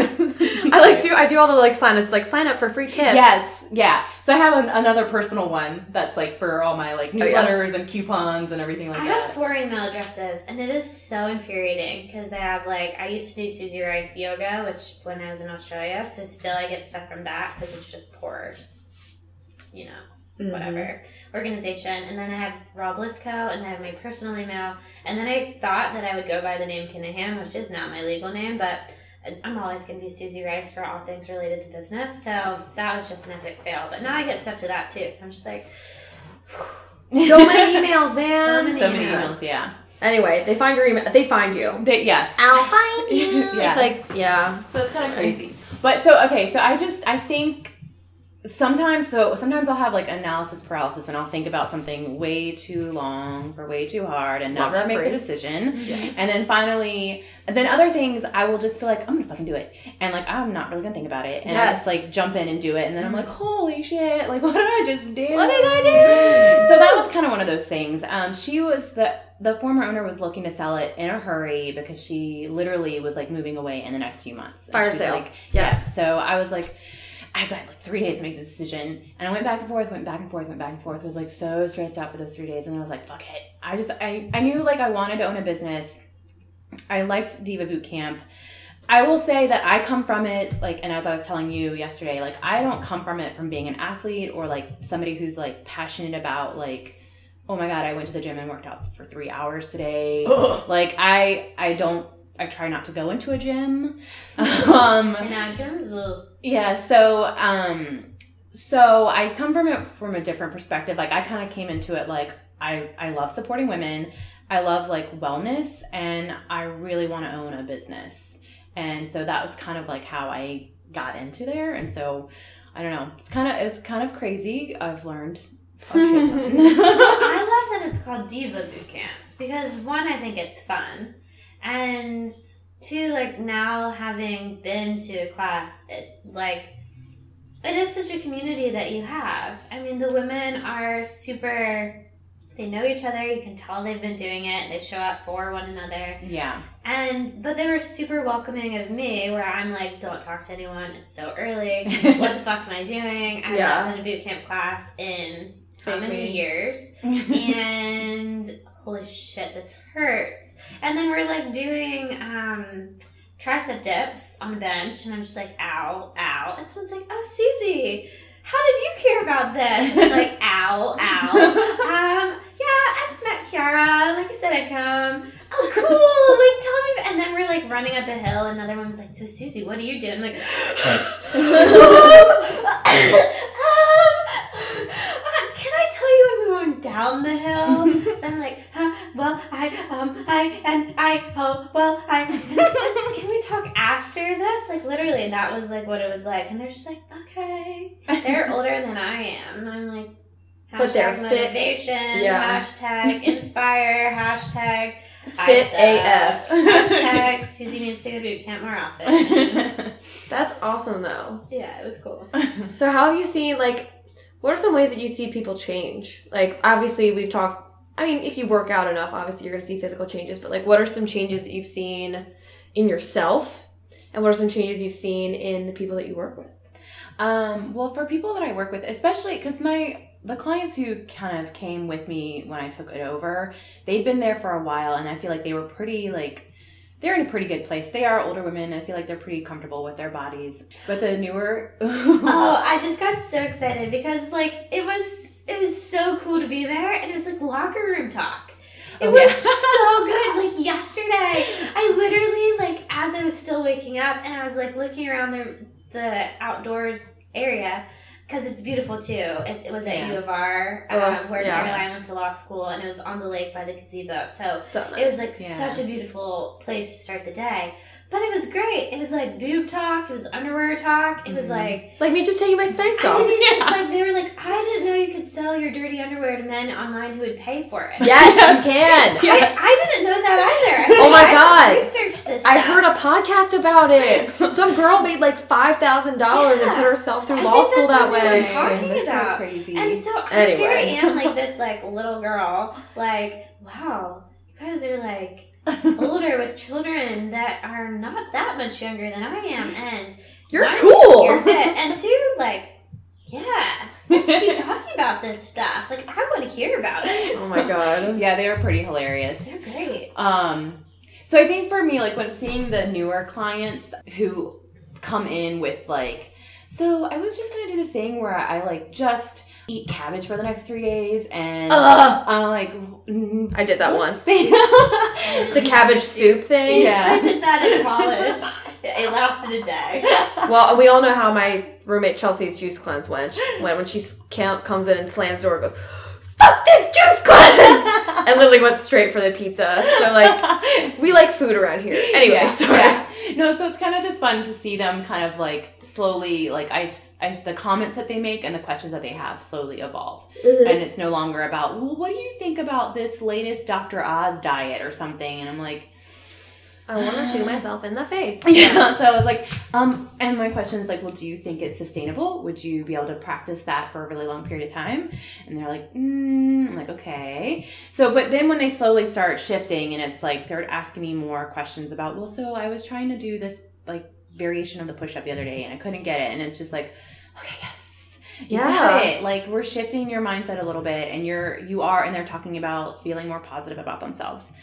I like do I do all the like sign it's like sign up for free tips. Yes, yeah. So I have an, another personal one that's like for all my like Oh, yeah. newsletters and coupons and everything like I that. I have four email addresses, and it is so infuriating because I have like I used to do Susie Rice yoga, which when I was in Australia, so still I get stuff from that because it's just poor, you know, Mm-hmm. whatever organization. And then I have Rob Lisco, and I have my personal email, and then I thought that I would go by the name Kinahan, which is not my legal name, but. I'm always going to be Susie Rice for all things related to business, so that was just an epic fail. But now I get stuff to that too, so I'm just like, So many emails, man. So many so many emails. emails, yeah. Anyway, they find your email. They find you. They, yes. I'll find you. Yes. It's like yeah. So it's kind of crazy. But so okay, so I just I think sometimes so sometimes I'll have like analysis paralysis and I'll think about something way too long or way too hard and Love never that make a decision. Yes. And then finally, and then other things I will just feel like I'm gonna fucking do it, and like I'm not really gonna think about it, and I just like jump in and do it, and then I'm like, holy shit, like what did I just do? What did I do? So that was kind of one of those things. Um, she was the the former owner was looking to sell it in a hurry because she literally was like moving away in the next few months. Fire sale. Like, Yes. yes. So I was like. I've got like three days to make this decision. And I went back and forth, went back and forth, went back and forth. Was like so stressed out for those three days. And then I was like, fuck it. I just, I, I knew like I wanted to own a business. I liked Diva Boot Camp. I will say that I come from it, like, and as I was telling you yesterday, like, I don't come from it from being an athlete or like somebody who's like passionate about, like, oh my God, I went to the gym and worked out for three hours today. like, I, I don't, I try not to go into a gym. um, And now Jim's will yeah, so um so I come from it from a different perspective. Like I kind of came into it like I I love supporting women. I love like wellness and I really want to own a business. And so that was kind of like how I got into there and so I don't know. It's kind of it's kind of crazy. I've learned a shit ton. I love that it's called Diva Boot Camp because one, I think it's fun, and two, like now having been to a class, it like it is such a community that you have. I mean, the women are super. They know each other. You can tell they've been doing it. They show up for one another. yeah. And but they were super welcoming of me, where I'm like, don't talk to anyone. It's so early. what the fuck am I doing? I have Yeah. not done a boot camp class in so many years, and holy shit, this hurts. And then we're like doing um, tricep dips on a bench, and I'm just like, ow, ow. And someone's like, oh, Susie. How did you hear about this? And I'm like, ow, ow. Um, yeah, I've met Kiara. Like I said, I'd come. Oh, cool. Like, tell me. And then we're like running up a hill. and Another woman's like, so Susie, what are you doing? I'm like, um, uh, can I tell you when we went down the hill? so I'm like, huh, well, I, um, I, and I, oh, well, I, can we talk after this? Like, literally, and that was like what it was like. And they're just like, okay. They're older than I am. And I'm like, Hashtag But they're fit. motivation. Yeah. Hashtag inspire. hashtag Fit AF. Hashtag Susie needs to go to boot camp more often. That's awesome though. yeah, it was cool. So how have you seen like what are some ways that you see people change? Like obviously we've talked I mean, if you work out enough, obviously you're gonna see physical changes, but like what are some changes that you've seen in yourself? And what are some changes you've seen in the people that you work with? Um, well, for people that I work with, especially because my the clients who kind of came with me when I took it over, they'd been there for a while, and I feel like they were pretty like they're in a pretty good place. They are older women. I feel like they're pretty comfortable with their bodies. But the newer, Oh, I just got so excited because like it was it was so cool to be there and it was like locker room talk. Oh, it Oh, was yeah. so good. Like yesterday, I literally like as I was still waking up and I was like looking around the the outdoors area because it's beautiful too. It, it was at Yeah. U of R um, Oh, where yeah. Caroline went to law school and it was on the lake by the gazebo. So So it was like Yeah. such a beautiful place to start the day. But it was great. It was like boob talk. It was underwear talk. It was Mhm. like like me just taking my Spanx I off. even, Yeah. like they were like I didn't know you could sell your dirty underwear to men online who would pay for it. Yes, you can. Yes. I, I didn't know that either. Oh my I God. Researched this. I heard a podcast about it. Some girl made like five thousand dollars and put herself through I law think school that's that what way. we're talking That's about. so crazy. And so I- Anyway. here I am, like this, like little girl, like wow, you guys are like older with children that are not that much younger than I am, and You're one, cool. You're fit, and two, like yeah, let's keep talking about this stuff. Like I want to hear about it. Oh my god. yeah, they were pretty hilarious. They're great. Um, so I think for me, like when seeing the newer clients who come in with like, so I was just gonna do this thing where I, like just eat cabbage for the next three days, and Ugh. I'm like, mm, I did that once. The cabbage soup thing. Yeah. I did that in college. It lasted a day. Well, we all know how my roommate Chelsea's juice cleanse went. When when she s- comes in and slams the door, and goes, "Fuck this juice cleanse!" and literally went straight for the pizza. So like, we like food around here. Anyway, Yeah, sorry. yeah. No, so it's kind of just fun to see them kind of like slowly, like I, I- the comments that they make and the questions that they have slowly evolve. Mm-hmm. And it's no longer about, well, what do you think about this latest Dr. Oz diet or something? And I'm like, I want to shoot myself in the face. yeah. So I was like, um, and my question is like, well, do you think it's sustainable? Would you be able to practice that for a really long period of time? And they're like, mm. I'm like, okay. So, but then when they slowly start shifting and it's like, they're asking me more questions about, well, so I was trying to do this like variation of the push up the other day and I couldn't get it. And it's just like, okay, yes. You Yeah. Like we're shifting your mindset a little bit and you're, you are, and they're talking about feeling more positive about themselves.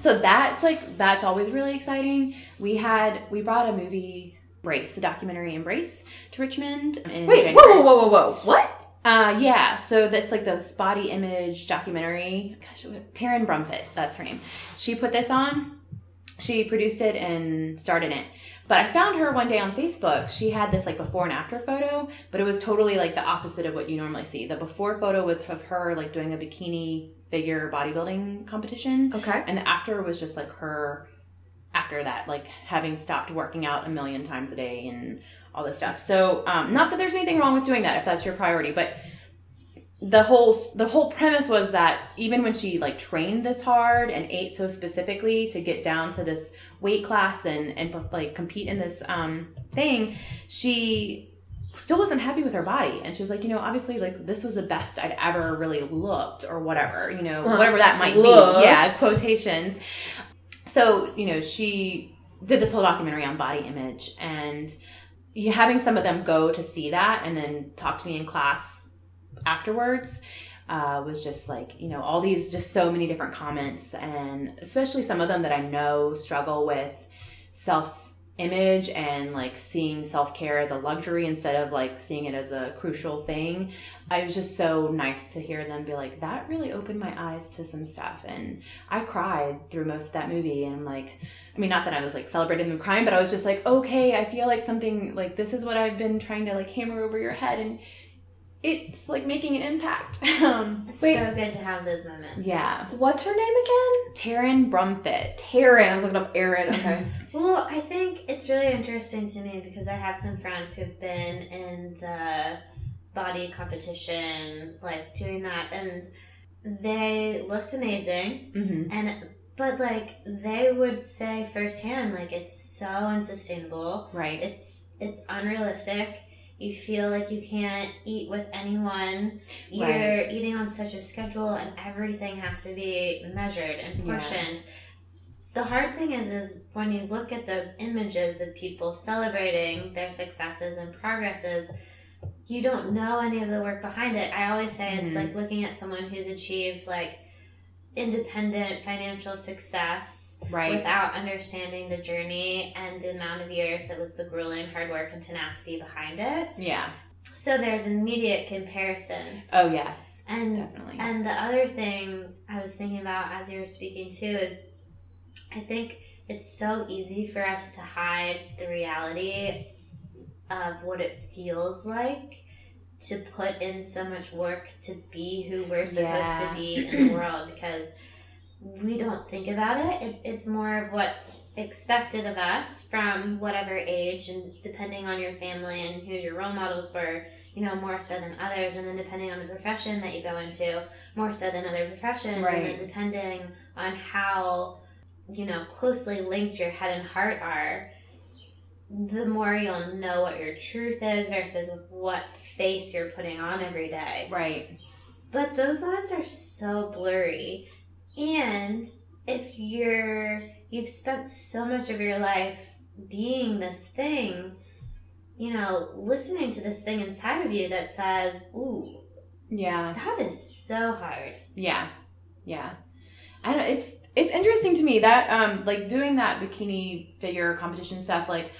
So that's like that's always really exciting. We had we brought a movie Brace, the documentary Embrace, to Richmond in Wait, January. whoa, whoa, whoa, whoa, whoa. What? Uh, yeah, so that's like this body image documentary. Gosh, Taryn Brumfitt, that's her name. She put this on. She produced it and starred in it. But I found her one day on Facebook. She had this like before and after photo, but it was totally like the opposite of what you normally see. The before photo was of her like doing a bikini figure bodybuilding competition. Okay. And the after was just like her after that, like having stopped working out a million times a day and all this stuff. So, um, not that there's anything wrong with doing that if that's your priority, but the whole the whole premise was that even when she like trained this hard and ate so specifically to get down to this weight class and and like compete in this um thing, she still wasn't happy with her body. And she was like you know obviously like this was the best i'd ever really looked or whatever you know whatever that might looked. be yeah quotations. So you know she did this whole documentary on body image and you having some of them go to see that and then talk to me in class afterwards uh, was just like you know all these just so many different comments and especially some of them that i know struggle with self image and like seeing self-care as a luxury instead of like seeing it as a crucial thing. I was just so nice to hear them be like that really opened my eyes to some stuff. And i cried through most of that movie and like I mean, not that I was like celebrating them crying, but I was just like, okay, I feel like something like this is what I've been trying to like hammer over your head, and it's like making an impact. um, It's Wait. so good to have those moments. yeah, What's her name again? Taryn Brumfitt. Taryn. I was looking up Erin. Okay. Well, I think it's really interesting to me because I have some friends who've been in the body competition, like doing that, and they looked amazing. Mm-hmm. And but like they would say firsthand, like it's so unsustainable. Right. It's it's unrealistic. You feel like you can't eat with anyone. You're Right. eating on such a schedule, and everything has to be measured and Yeah. portioned. The hard thing is, is when you look at those images of people celebrating their successes and progresses, you don't know any of the work behind it. I always say it's Mhm. like looking at someone who's achieved like independent financial success right. without understanding the journey and the amount of years that was the grueling hard work and tenacity behind it. yeah. So there's immediate comparison. Oh yes. And Definitely. and the other thing I was thinking about as you were speaking too is I think it's so easy for us to hide the reality of what it feels like to put in so much work to be who we're supposed Yeah. to be in the world because we don't think about it. it. It's more of what's expected of us from whatever age and depending on your family and who your role models were, you know, more so than others. And then depending on the profession that you go into, more so than other professions. And then depending on how, you know, closely linked your head and heart are, the more you'll know what your truth is versus what face you're putting on every day. right. But those lines are so blurry. And if you're you've spent so much of your life being this thing, you know, listening to this thing inside of you that says, "Ooh, Yeah. that is so hard." Yeah, yeah. I don't. It's it's interesting to me that um like doing that bikini figure competition stuff. Like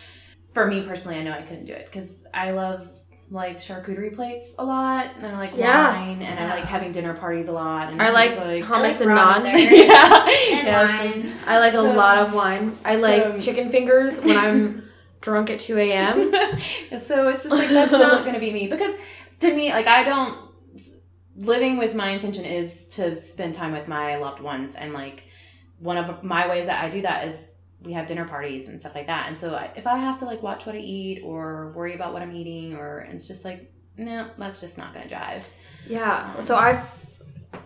for me personally, I know I couldn't do it because I love like charcuterie plates a lot, and I like Yeah. wine, and I like having dinner parties a lot. And I like just, like I hummus like and naan. Yeah. and Yeah, wine. I like a lot of wine. I so- like chicken fingers when I'm drunk at 2 a.m. so it's just like that's not going to be me because to me like i don't living with my intention is to spend time with my loved ones and like one of my ways that i do that is we have dinner parties and stuff like that and so I, if i have to like watch what i eat or worry about what i'm eating or it's just like no that's just not going to jive Yeah. So I've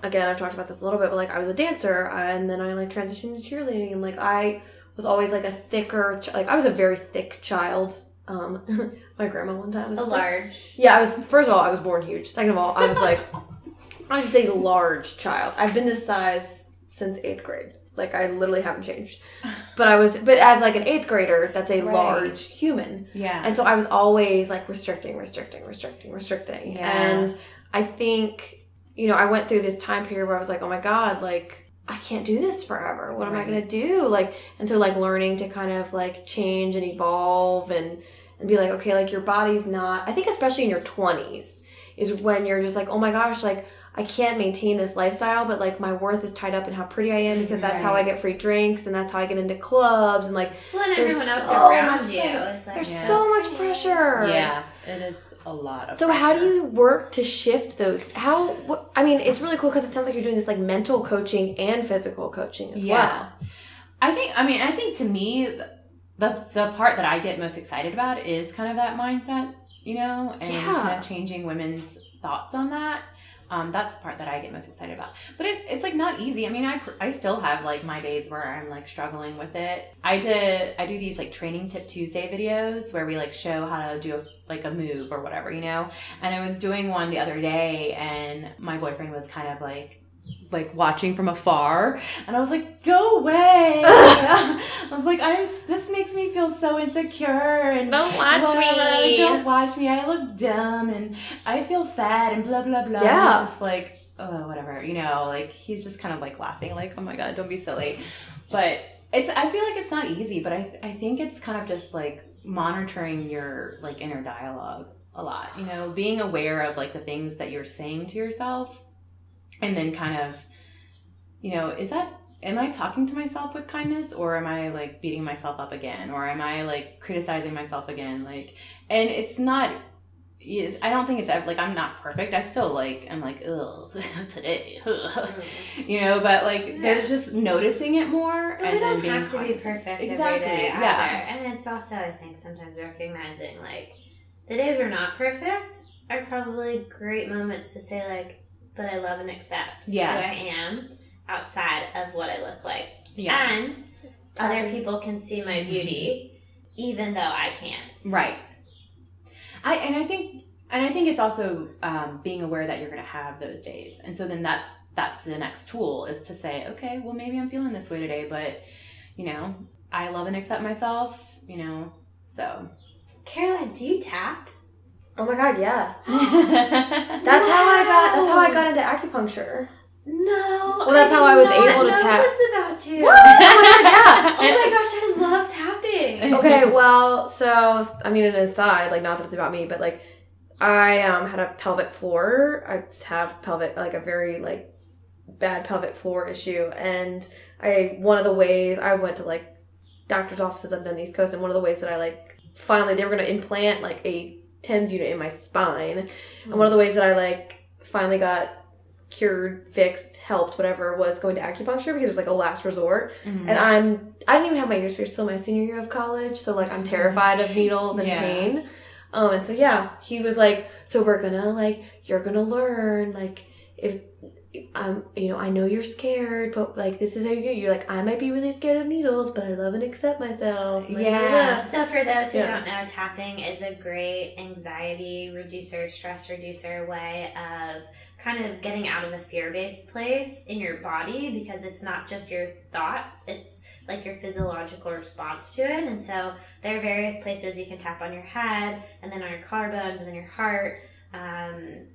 again I've talked about this a little bit, but like I was a dancer uh, and then I like transitioned to cheerleading and like I was always like a thicker ch- like I was a very thick child. Um, my grandma one time was A just, like- large. yeah, I was first of all I was born huge. Second of all, I was like I was a large child. I've been this size since eighth grade. Like I literally haven't changed. But I was but as like an eighth grader, that's a Right. large human. yeah And so I was always like restricting, restricting, restricting, restricting. Yeah. And I think, you know, I went through this time period where I was like, oh my God, like, I can't do this forever. What am I going to do? Like, and so like learning to kind of like change and evolve and, and be like, okay, like your body's not, I think especially in your 20s is when you're just like, oh my gosh, like, I can't maintain this lifestyle, but like my worth is tied up in how pretty I am because that's how I get free drinks and that's how I get into clubs and like Well, and everyone else so around much you like, there's Yeah. so much pressure. yeah it is a lot of So how do you work to shift those? How? What, I mean, it's really cool because it sounds like you're doing this like mental coaching and physical coaching as well. I think I mean I think to me the the part that I get most excited about is kind of that mindset, you know, and Yeah. kind of changing women's thoughts on that. Um, that's the part that I get most excited about. But it's it's like not easy. I mean, I I still have like my days where I'm like struggling with it. I did I do these like training tip Tuesday videos where we like show how to do a, like a move or whatever, you know. And I was doing one the other day, and my boyfriend was kind of like like watching from afar and i was like go away. I was like i'm this makes me feel so insecure and Don't watch me. don't watch me. I look dumb and i feel fat and blah blah blah. Yeah. It's just like oh whatever you know like he's just kind of like laughing like oh my god don't be silly. But it's i feel like it's not easy but i i think it's kind of just like monitoring your like inner dialogue a lot you know being aware of like the things that you're saying to yourself and then kind of you know is that am i talking to myself with kindness or am i like beating myself up again or am i like criticizing myself again? Like and it's not is i don't think it's like i'm not perfect. I still like i'm like ugh today ugh. Mm. you know but like there's just noticing it more But and we then don't being have to be perfect exactly every day yeah. And it's also, I think, sometimes recognizing like the days we're not perfect are probably great moments to say like, but I love and accept Yeah. who I am outside of what I look like. Yeah. And other people can see my beauty even though I can't. Right. I and I think and I think it's also um, being aware that you're going to have those days, and so then that's that's the next tool is to say, okay, well maybe I'm feeling this way today, but you know, I love and accept myself, you know, so. Caroline, do you tap? Oh my god, yes. that's how I got. That's how I got into acupuncture. No. Well, that's how I was able to tap. about you. What? Oh my god, Oh my gosh, I love tapping. okay, well, so I mean, an aside, like not that it's about me, but like I um had a pelvic floor. I have pelvic like a very like bad pelvic floor issue, and I one of the ways I went to like doctor's offices up on the East Coast, and one of the ways that I like finally they were gonna implant like a tens unit in my spine, and one of the ways that I like finally got cured, fixed, helped, whatever was going to acupuncture because it was like a last resort. Mhm. And I'm I didn't even have my ears pierced till my senior year of college, so like I'm terrified of needles and Yeah. pain. Um, and so yeah, he was like, so we're gonna like you're gonna learn like if um you know I know you're scared, but like this is how you're you're like I might be really scared of needles, but I love and accept myself. Like, Yeah. So, for those who Yeah. don't know, tapping is a great anxiety reducer, stress reducer way of kind of getting out of a fear based place in your body because it's not just your thoughts, it's like your physiological response to it. And so there are various places you can tap on your head and then on your collarbones and then your heart. Um,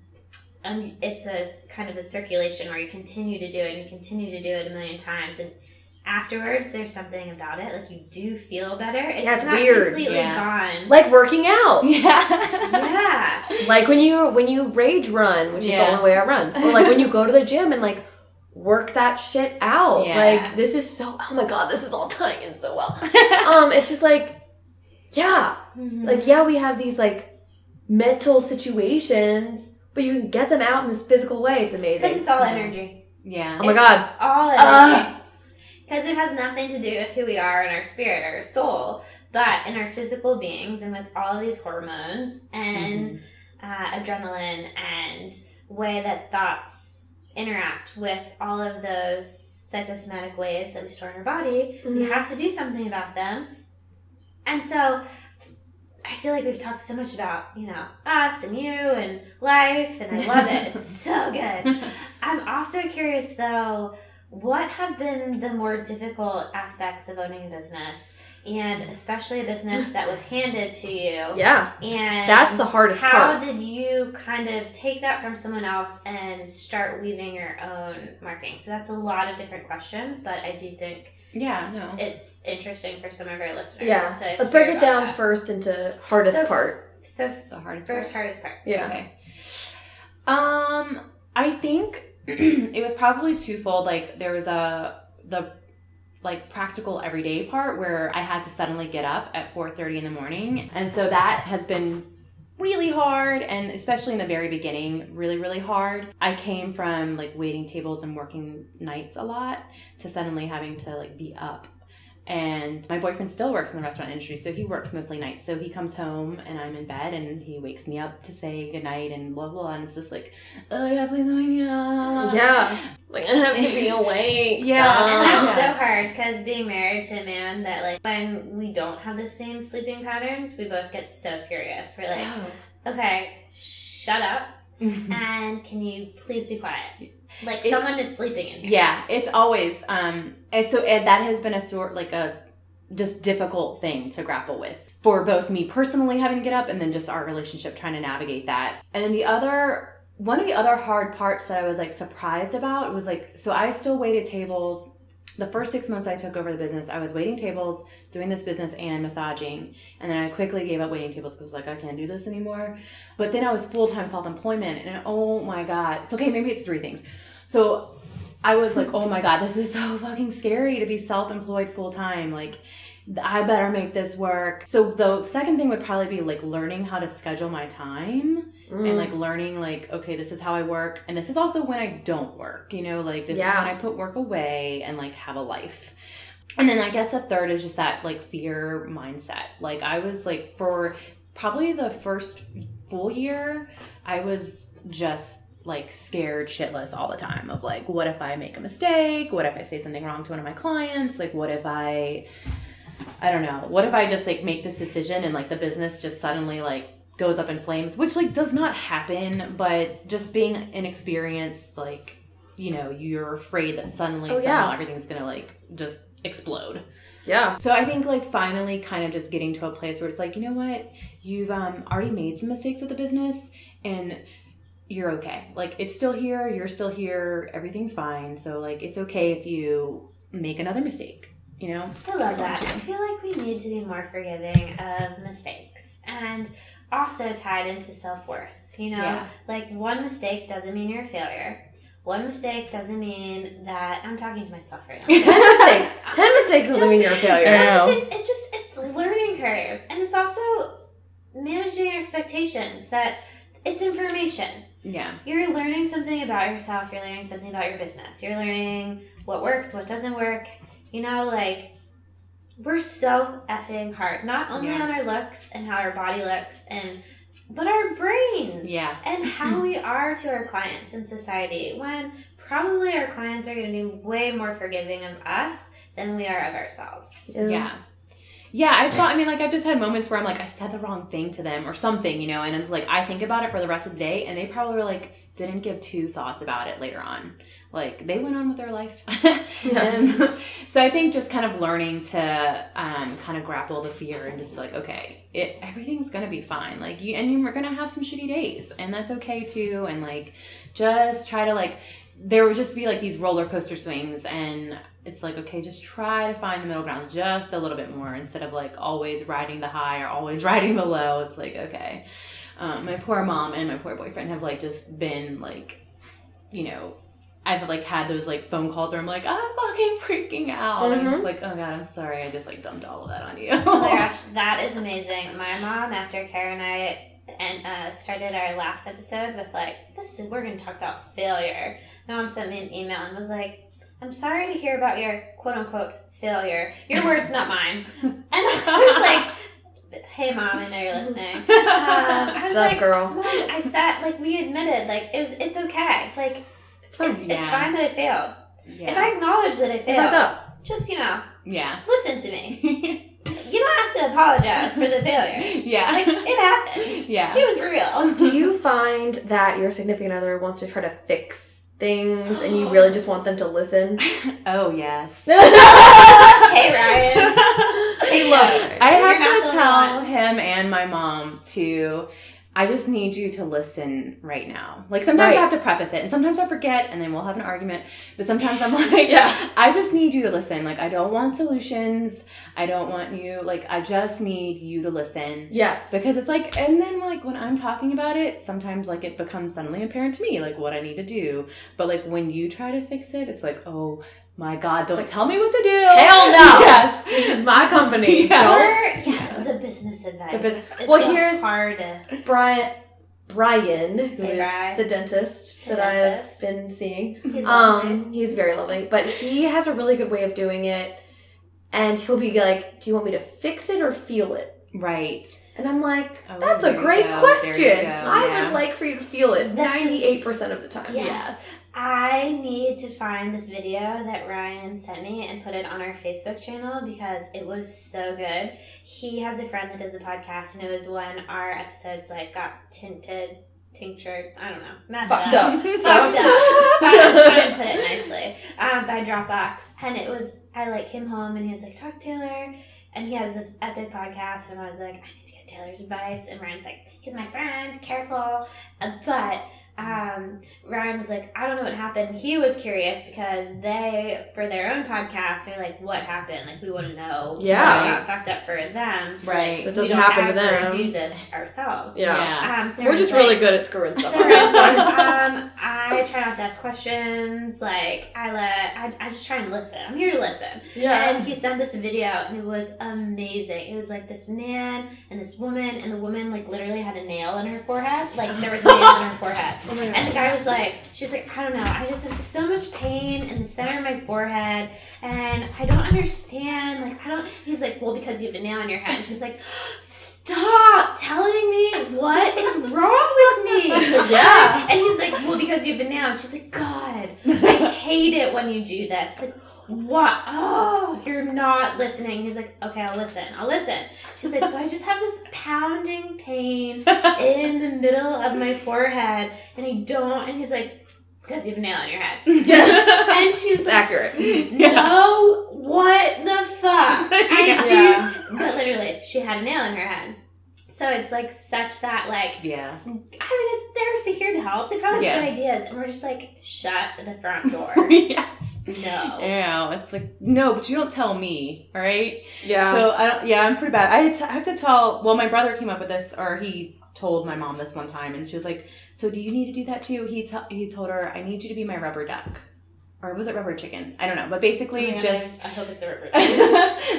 and it's a kind of a circulation where you continue to do it and you continue to do it a million times. And afterwards, there's something about it. Like you do feel better. It's, Yeah, it's not weird. completely Yeah. gone. Like working out. Yeah. yeah. like when you when you rage run, which is the only way I run, or like when you go to the gym and like work that shit out. Yeah. Like this is so. Oh my god, this is all tying in so well. um, it's just like, yeah, like yeah, we have these like mental situations, but you can get them out in this physical way. It's amazing. Because it's all energy. yeah. oh my god. All energy. Because it has nothing to do with who we are in our spirit or our soul, but in our physical beings and with all of these hormones and uh, adrenaline and way that thoughts interact with all of those psychosomatic ways that we store in our body, we Mhm. have to do something about them. And so I feel like we've talked so much about, you know, us and you and life, and I love it. It's so good. I'm also curious though, what have been the more difficult aspects of owning a business? And especially a business that was handed to you. Yeah. And That's the hardest how part. did you kind of take that from someone else and start weaving your own marketing? So that's a lot of different questions, but I do think Yeah, no. it's interesting for some of our listeners. Yeah. to Let's break it down that. first into hardest So- part. So The hardest first part. hardest part. Yeah. Okay. Um, I think it was probably twofold. Like there was a the like practical everyday part where I had to suddenly get up at four thirty in the morning, and so that has been really hard and especially in the very beginning really really hard. I came from like waiting tables and working nights a lot to suddenly having to like be up and my boyfriend still works in the restaurant industry so he works mostly nights so he comes home and i'm in bed and he wakes me up to say goodnight and blah blah, blah and it's just like oh yeah please wake me up Yeah. Like I have to be awake. Yeah. stop. And that's Yeah. so hard because being married to a man that like when we don't have the same sleeping patterns, we both get so furious. We're like, oh. okay, shut up, and can you please be quiet? Like It- someone is sleeping in here. Yeah, it's always um and so and that has been a sort like a just difficult thing to grapple with for both me personally having to get up and then just our relationship trying to navigate that. And then the other one of the other hard parts that I was like surprised about was like so I still waited tables the first six months I took over the business, I was waiting tables, doing this business and massaging. And then I quickly gave up waiting tables because like I can't do this anymore. But then I was full time self employment and oh my god. It's okay, maybe it's three things. So I was like, oh my god, this is so fucking scary to be self employed full time. Like I better make this work. So the second thing would probably be like learning how to schedule my time Mm. and like learning like okay this is how i work and this is also when i don't work you know like this Yeah. is when i put work away and like have a life and then i guess a third is just that like fear mindset like i was like for probably the first full year, I was just like scared shitless all the time of like, what if I make a mistake? What if I say something wrong to one of my clients? Like, what if I, I don't know, what if I just like make this decision and like the business just suddenly like goes up in flames, which like does not happen, but just being inexperienced, like, you know, you're afraid that suddenly Oh, somehow yeah. everything's gonna like just explode. Yeah. So I think like finally kind of just getting to a place where it's like, you know what? You've um already made some mistakes with the business and you're okay. Like it's still here, you're still here, everything's fine. So like it's okay if you make another mistake, you know? I love that. I feel like we need to be more forgiving of mistakes and also tied into self worth. You know, Yeah. like one mistake doesn't mean you're a failure. One mistake doesn't mean that I'm talking to myself right now. Ten mistakes. Ten mistakes doesn't mean you're a failure. Ten mistakes, it just it's learning curves and it's also managing expectations that it's information. Yeah. You're learning something about yourself, you're learning something about your business. You're learning what works, what doesn't work. You know, like we're so effing hard. Not only Yeah. on our looks and how our body looks and but our brains Yeah. and how we are to our clients in society when probably our clients are going to be way more forgiving of us than we are of ourselves. Yeah. Yeah, I thought, I mean, like, I've just had moments where I'm like, I said the wrong thing to them or something, you know, and it's like, I think about it for the rest of the day, and they probably were like, didn't give two thoughts about it later on. Like, they went on with their life. so I think just kind of learning to um, kind of grapple the fear and just be like, okay, it, everything's going to be fine. Like, you, and you're going to have some shitty days, and that's okay too. And like, just try to, like, there would just be like these roller coaster swings and it's like okay just try to find the middle ground just a little bit more instead of like always riding the high or always riding the low it's like okay um, my poor mom and my poor boyfriend have like just been like you know I've like had those like phone calls where I'm like I'm fucking freaking out and it's Mhm. like oh god I'm sorry I just like dumped all of that on you Oh my gosh, that is amazing. My mom, after Kara and I and uh, started our last episode with like, this is we're going to talk about failure. My mom sent me an email and was like, "I'm sorry to hear about your quote unquote failure. Your words, not mine." And I was like, "Hey, mom, I know you're listening." Um, I was Sup, like, girl? Mom, I said like we admitted like it was it's okay. Like It's fine. it's, it's fine that I failed. yeah If I acknowledge that I I failed, up. just you know, yeah listen to me. You don't have to apologize for the failure. yeah Like it happens. yeah It was real. Do you find that your significant other wants to try to fix things and you really just want them to listen? oh yes hey Ryan. Hey, look. I have to tell one. him and my mom to. I just need you to listen right now. Like sometimes Right. I have to preface it, and sometimes I forget, and then we'll have an argument. But sometimes I'm like, Yeah. I just need you to listen. Like I don't want solutions. I don't want you. Like I just need you to listen. Yes. Because it's like, and then like when I'm talking about it, sometimes like it becomes suddenly apparent to me, like what I need to do. But like when you try to fix it, it's like, oh my god, don't tell me what to do. Hell no. Yes. this is my company. Yeah. Don't. Or, yes, the business advice. The business- is well, the here's- hardest. Brian, Brian, who is Hey, Brian. the dentist Hey, that I've been seeing. He's lovely. Um, he's very lovely, but he has a really good way of doing it. And he'll be like, "Do you want me to fix it or feel it?" Right. And I'm like, Oh, "That's a great question. I yeah. would like for you to feel it ninety-eight percent of the time." Yes. I need to find this video that Ryan sent me and put it on our Facebook channel because it was so good. He has a friend that does a podcast, and it was when our episodes like got tinted, tinctured. I don't know, messed Fucked up, up. fucked up. I'm trying to put it nicely um, by Dropbox, and it was I like came home and he was like, "Talk Taylor." And he has this epic podcast, and I was like, I need to get Taylor's advice. And Ryan's like, he's my friend, careful. Uh, but um, Ryan was like, I don't know what happened. He was curious because they, for their own podcast, are like, what happened? Like, we want to know Yeah. what got fucked up for them. So, Right. Like, it doesn't don't happen to them. do this ourselves. Yeah. Um, so We're Ryan's just really good at screwing stuff so up. Like, um, I try not to ask questions. Like, I let, I, I just try and listen. I'm here to listen. Yeah. And he sent this video and it was amazing. It was like this man and this woman, and the woman like literally had a nail in her forehead. Like there was a nail in her forehead. Oh my God. And the guy was like, she's like, I don't know, I just have so much pain in the center of my forehead, and I don't understand. Like I don't. He's like, well, because you have a nail in your head. And she's like, stop. telling me what is wrong with me. Yeah. And he's like, well, because you've a nail. And She's like, God, I hate it when you do this. Like, what? Oh, you're not listening. He's like, okay, I'll listen. I'll listen. She's like, so I just have this pounding pain in the middle of my forehead, and I don't. And he's like, because you have a nail in your head. Yeah. And she's like, accurate. no, what the fuck? I do. Yeah. But literally, she had a nail in her head. So it's like such that like Yeah. I mean it's, they're here to help. They probably have Yeah. good ideas, and we're just like shut the front door. yes. no. Yeah, it's like no, but you don't tell me, all right? Yeah. So I don't. Yeah, I'm pretty bad. I, had to- I have to tell. Well, my brother came up with this, or he told my mom this one time, and she was like, "So do you need to do that too?" He t- he told her, "I need you to be my rubber duck." Or was it rubber chicken? I don't know. But basically, Oh my God, just I hope it's a ripper.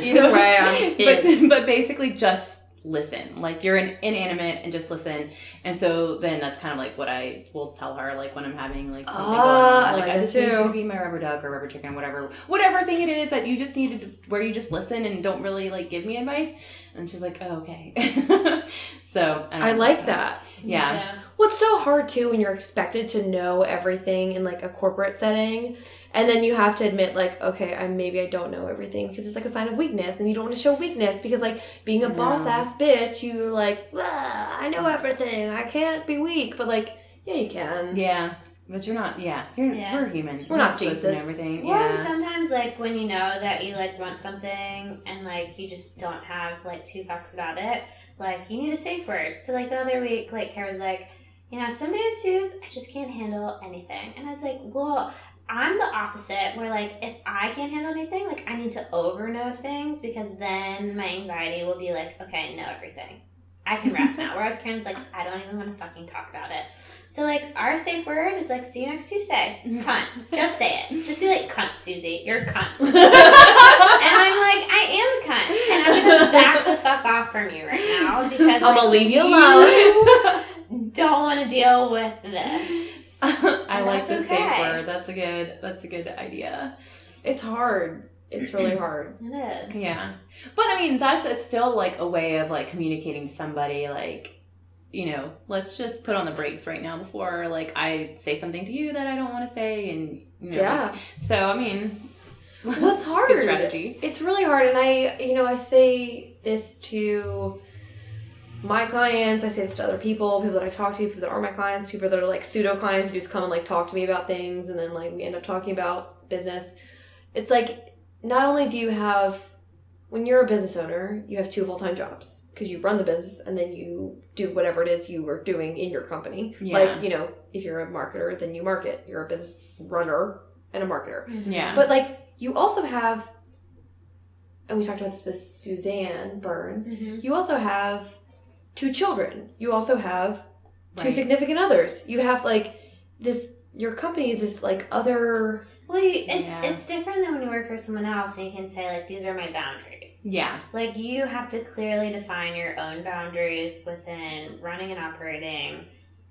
either way, I'm but, but basically, just listen. Like you're an inanimate and just listen. And so then that's kind of like what I will tell her, like when I'm having like something Ah, going on. I Like like I that just need you to be my rubber duck or rubber chicken, whatever, whatever thing it is that you just need to, where you just listen and don't really like give me advice. And she's like, oh, okay. so I, don't I know. like that. Yeah. What's so hard too when you're expected to know everything in like a corporate setting, and then you have to admit like, okay, I maybe I don't know everything because it's like a sign of weakness, and you don't want to show weakness because like being a No. boss ass bitch, you're like, "Ah, I know everything, I can't be weak, but like, yeah, you can. Yeah. But you're not, yeah. You're, Yeah. We're human. We're not supposed to know Jesus. And everything. Well, and yeah. sometimes like when you know that you like want something and like you just don't have like two fucks about it, like you need a safe word. So like the other week, like Kara's like, you know, some days Suze, I just can't handle anything, and I was like, well. I'm the opposite, where like if I can't handle anything, like I need to over know things because then my anxiety will be like, okay, I know everything. I can rest now. Whereas Karen's like, I don't even want to fucking talk about it. So like our safe word is like, see you next Tuesday. Mm-hmm. Cunt. Just say it. Just be like, cunt, Susie. You're a cunt. and I'm like, I am a cunt. And I'm gonna back the fuck off from you right now because I'm gonna leave you alone. don't want to deal with this. I like that's the safe word. That's a good. That's a good idea. It's hard. It's really hard. It is. Yeah, but I mean that's it's still like a way of like communicating to somebody. Like, you know, let's just put on the brakes right now before like I say something to you that I don't want to say, and you know, Yeah. like- so I mean, Well, it's a hard. good strategy. It's really hard, and I, you know, I say this to my clients. I say this to other people, people that I talk to, people that are my clients, people that are like pseudo clients who just come and like talk to me about things, and then like we end up talking about business. It's like not only do you have when you're a business owner, you have two full time jobs because you run the business and then you do whatever it is you are doing in your company. Yeah. Like you know, if you're a marketer, then you market. You're a business runner and a marketer. Yeah, But like you also have, and we talked about this with Suzanne Burns. Mhm. You also have two children. You also have two Right. significant others. You have like this. Your company is this like other. Well, you, it, Yeah. it's different than when you work for someone else and you can say, like, these are my boundaries. yeah, Like, you have to clearly define your own boundaries within running and operating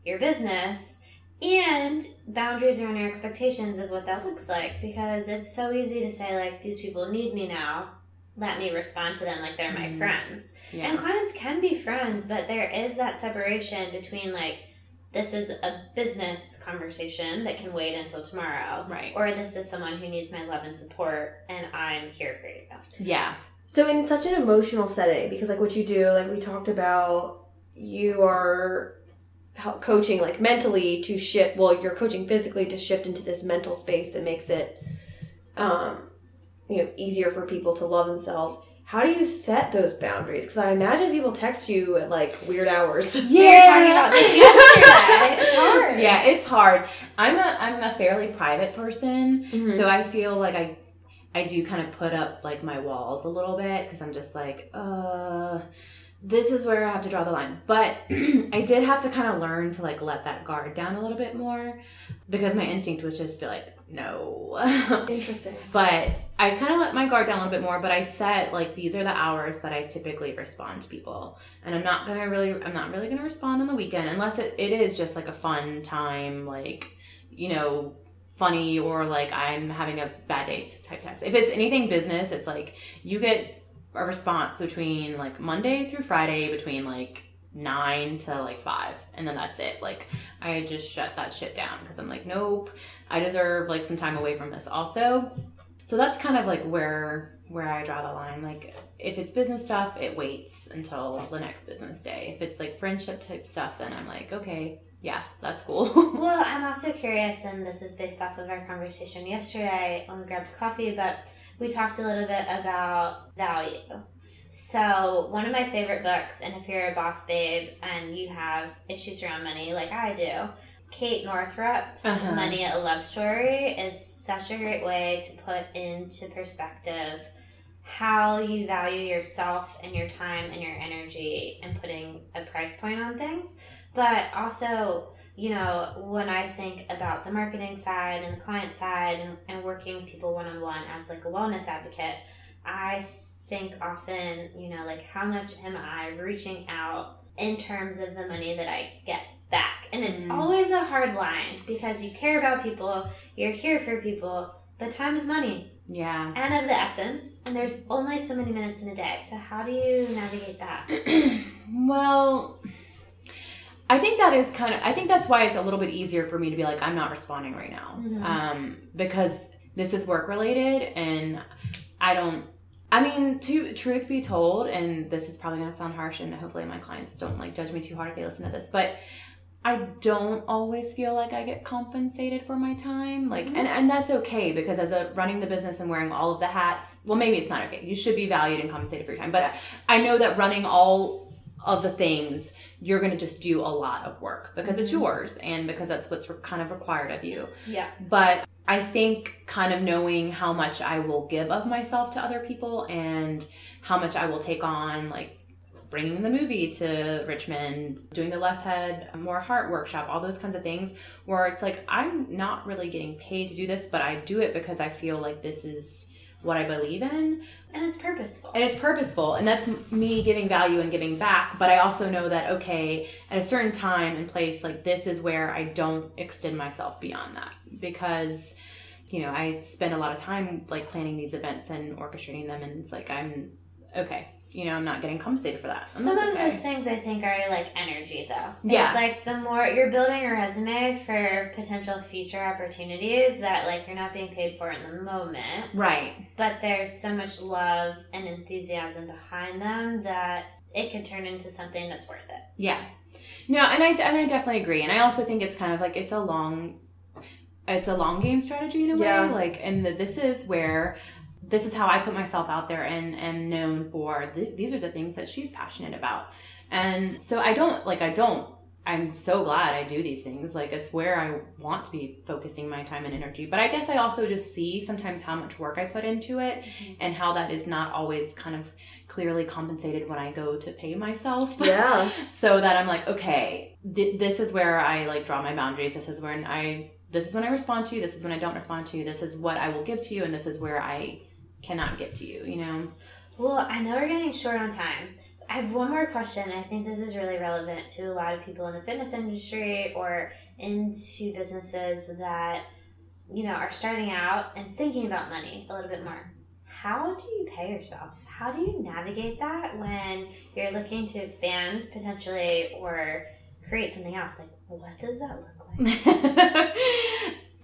your business and boundaries around your expectations of what that looks like because it's so easy to say, like, these people need me now. Let me respond to them like they're my Mhm. friends. yeah, And clients can be friends, but there is that separation between, like, this is a business conversation that can wait until tomorrow. right, Or this is someone who needs my love and support, and I'm here for you. yeah, So in such an emotional setting, because like what you do, like we talked about, you are coaching like mentally to shift. Well, you're coaching physically to shift into this mental space that makes it, um, you know, easier for people to love themselves. How do you set those boundaries? Because I imagine people text you at like weird hours. We were talking about this yesterday. It's hard. Yeah, it's hard. I'm a I'm a fairly private person, Mhm. so I feel like I I do kind of put up like my walls a little bit because I'm just like, uh, this is where I have to draw the line. But I did have to kind of learn to like let that guard down a little bit more because my instinct was just to be like, no. Interesting. but I kind of let my guard down a little bit more. But I set like these are the hours that I typically respond to people, and I'm not gonna really, I'm not really gonna respond on the weekend unless it, it is just like a fun time, like you know, funny or like I'm having a bad day type text. If it's anything business, it's like you get a response between like Monday through Friday between like nine to like five and then that's it. Like i just shut that shit down because i'm like nope i deserve like some time away from this. Also so that's kind of like where where i draw the line. Like if it's business stuff it waits until the next business day. If it's like friendship type stuff then i'm like okay yeah that's cool. Well, I'm also curious, and this is based off of our conversation yesterday when we grabbed coffee, but we talked a little bit about value. So, one of my favorite books, and if you're a boss babe and you have issues around money like I do, Kate Northrup's Uh-huh. Money a Love Story is such a great way to put into perspective how you value yourself and your time and your energy and putting a price point on things. But also, you know, when I think about the marketing side and the client side and, and working with people one on one as like a wellness advocate, I think often, you know, like how much am I reaching out in terms of the money that I get back? And it's Mm. always a hard line because you care about people, you're here for people, but time is money yeah and of the essence. And there's only so many minutes in a day. So how do you navigate that? well i think that is kind of i think that's why it's a little bit easier for me to be like i'm not responding right now Mhm. um, because this is work related and i don't i mean to truth be told and this is probably going to sound harsh and hopefully my clients don't like judge me too hard if they listen to this but I don't always feel like I get compensated for my time. Like and, and that's okay because as a running the business and wearing all of the hats, well maybe it's not okay. You should be valued and compensated for your time. But I, know that running all of the things, you're gonna just do a lot of work because it's mm-hmm. yours and because that's what's re- kind of required of you. Yeah. But I think kind of knowing how much I will give of myself to other people and how much I will take on, like bringing the movie to Richmond, doing the Less Head, More Heart workshop, all those kinds of things, where it's like, I'm not really getting paid to do this, but I do it because I feel like this is what I believe in And it's purposeful. and it's purposeful and that's me giving value and giving back but i also know that okay at a certain time and place like this is where i don't extend myself beyond that because you know i spend a lot of time like planning these events and orchestrating them and it's like i'm okay you know i'm not getting compensated for that And Some of okay. those things I think are like energy though. Yeah. It's like the more you're building a resume for potential future opportunities that like you're not being paid for in the moment, right but there's so much love and enthusiasm behind them that it could turn into something that's worth it. Yeah. No, and I and I definitely agree. And I also think it's kind of like it's a long it's a long game strategy in a way. Yeah. Like and the, this is where this is how I put myself out there and am known for th- these are the things that she's passionate about. And so I don't like I don't I'm so glad I do these things. Like it's where I want to be focusing my time and energy. But I guess I also just see sometimes how much work I put into it mm-hmm. and how that is not always kind of clearly compensated when I go to pay myself Yeah. so that I'm like, okay, th- this is where I like draw my boundaries. This is when I, this is when I respond to you. This is when I don't respond to you. This is what I will give to you, and this is where I cannot get to you. You know? Well, I know we're getting short on time. I have one more question. I think this is really relevant to a lot of people in the fitness industry or into businesses that, you know, are starting out and thinking about money a little bit more. How do you pay yourself? How do you navigate that when you're looking to expand potentially or create something else? Like, what does that look like?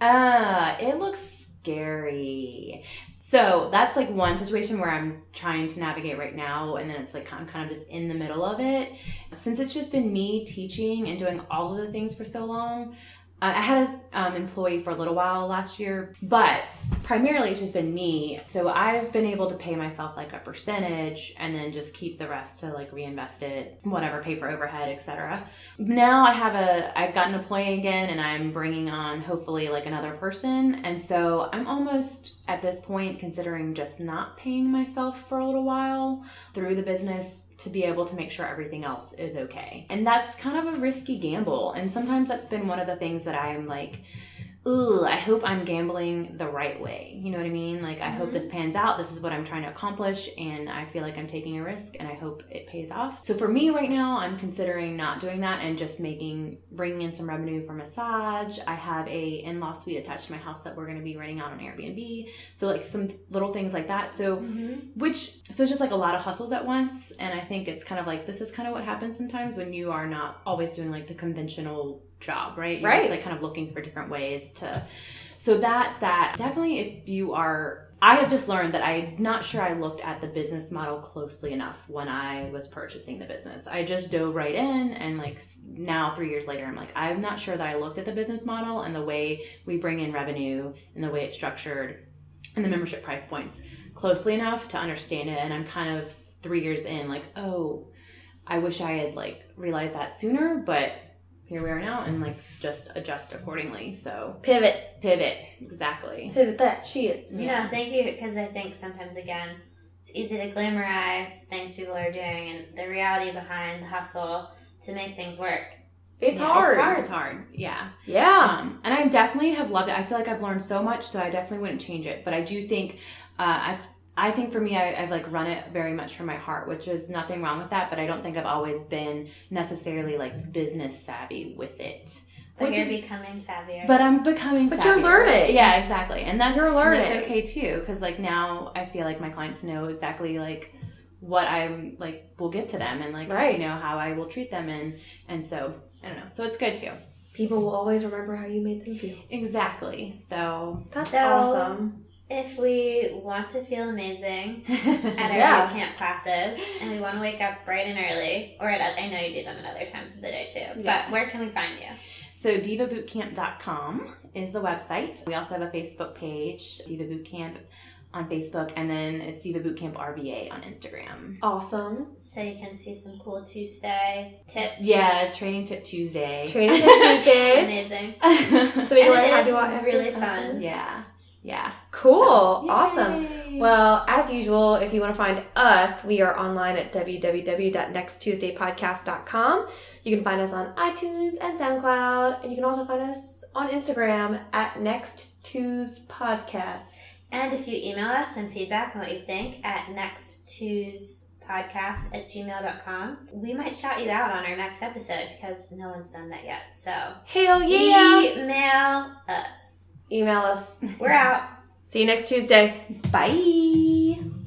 uh, it looks scary. So that's like one situation where I'm trying to navigate right now, and then it's like I'm kind of just in the middle of it. Since it's just been me teaching and doing all of the things for so long, I had an um, employee for a little while last year, but primarily it's just been me. So I've been able to pay myself like a percentage and then just keep the rest to like reinvest it, whatever, pay for overhead, etc. Now I have a, I've got an employee again and I'm bringing on hopefully like another person. And so I'm almost at this point considering just not paying myself for a little while through the business to be able to make sure everything else is okay. And that's kind of a risky gamble. And sometimes that's been one of the things that I'm like, ooh, I hope I'm gambling the right way. You know what I mean? Like, I hope mm-hmm. this pans out. This is what I'm trying to accomplish, and I feel like I'm taking a risk, and I hope it pays off. So for me right now, I'm considering not doing that and just making bringing in some revenue for massage. I have a in-law suite attached to my house that we're going to be renting out on Airbnb. So like some little things like that. So mm-hmm. which so it's just like a lot of hustles at once, and I think it's kind of like this is kind of what happens sometimes when you are not always doing like the conventional job, right? You're just Right. like kind of looking for different ways to. So that's that. Definitely, if you are, I have just learned that I'm not sure I looked at the business model closely enough when I was purchasing the business. I just dove right in, and like now, three years later, I'm like, I'm not sure that I looked at the business model and the way we bring in revenue and the way it's structured and the membership price points closely enough to understand it. And I'm kind of three years in, like, oh, I wish I had like realized that sooner, but here we are now and like just adjust accordingly. So Pivot. pivot, exactly. Pivot that shit. No, thank you, because I think sometimes, again, it's easy to glamorize things people are doing and the reality behind the hustle to make things work. It's Yeah, hard. It's hard. It's hard. Yeah. Yeah. Um, and I definitely have loved it. I feel like I've learned so much, so I definitely wouldn't change it. But I do think, uh, I've, I think for me, I, I've like run it very much from my heart, which is nothing wrong with that. But I don't think I've always been necessarily like business savvy with it. But Which you're is- becoming savvier. But I'm becoming. But you're savvier. learning. Yeah, exactly, and that's You're learning. That's okay too, because like now I feel like my clients know exactly like what I'm like will give to them, and like Right. you know how I will treat them, and and so I don't know. So it's good too. People will always remember how you made them feel. Exactly. So That's So- awesome. If we want to feel amazing at our Yeah. camp classes and we want to wake up bright and early, or at, I know you do them at other times of the day too, Yeah. but where can we find you? So divabootcamp.com is the website. We also have a Facebook page, Diva Bootcamp on Facebook, and then it's Diva Bootcamp RVA on Instagram. Awesome. So you can see some cool Tuesday tips. Yeah, Training Tip Tuesday. Training Tip Tuesday. Amazing. So we can learn it how to is do all really exercises. fun. yeah, yeah. Cool. So, awesome. Well, as usual, if you want to find us, we are online at www.nexttuesdaypodcast.com. You can find us on iTunes and SoundCloud, and you can also find us on Instagram at Next Tues Podcast. And if you email us some feedback on what you think at next Tues podcast at gmail.com, we might shout you out on our next episode because no one's done that yet. So Hell yeah! email us. Email us. We're out. See you next Tuesday. Bye.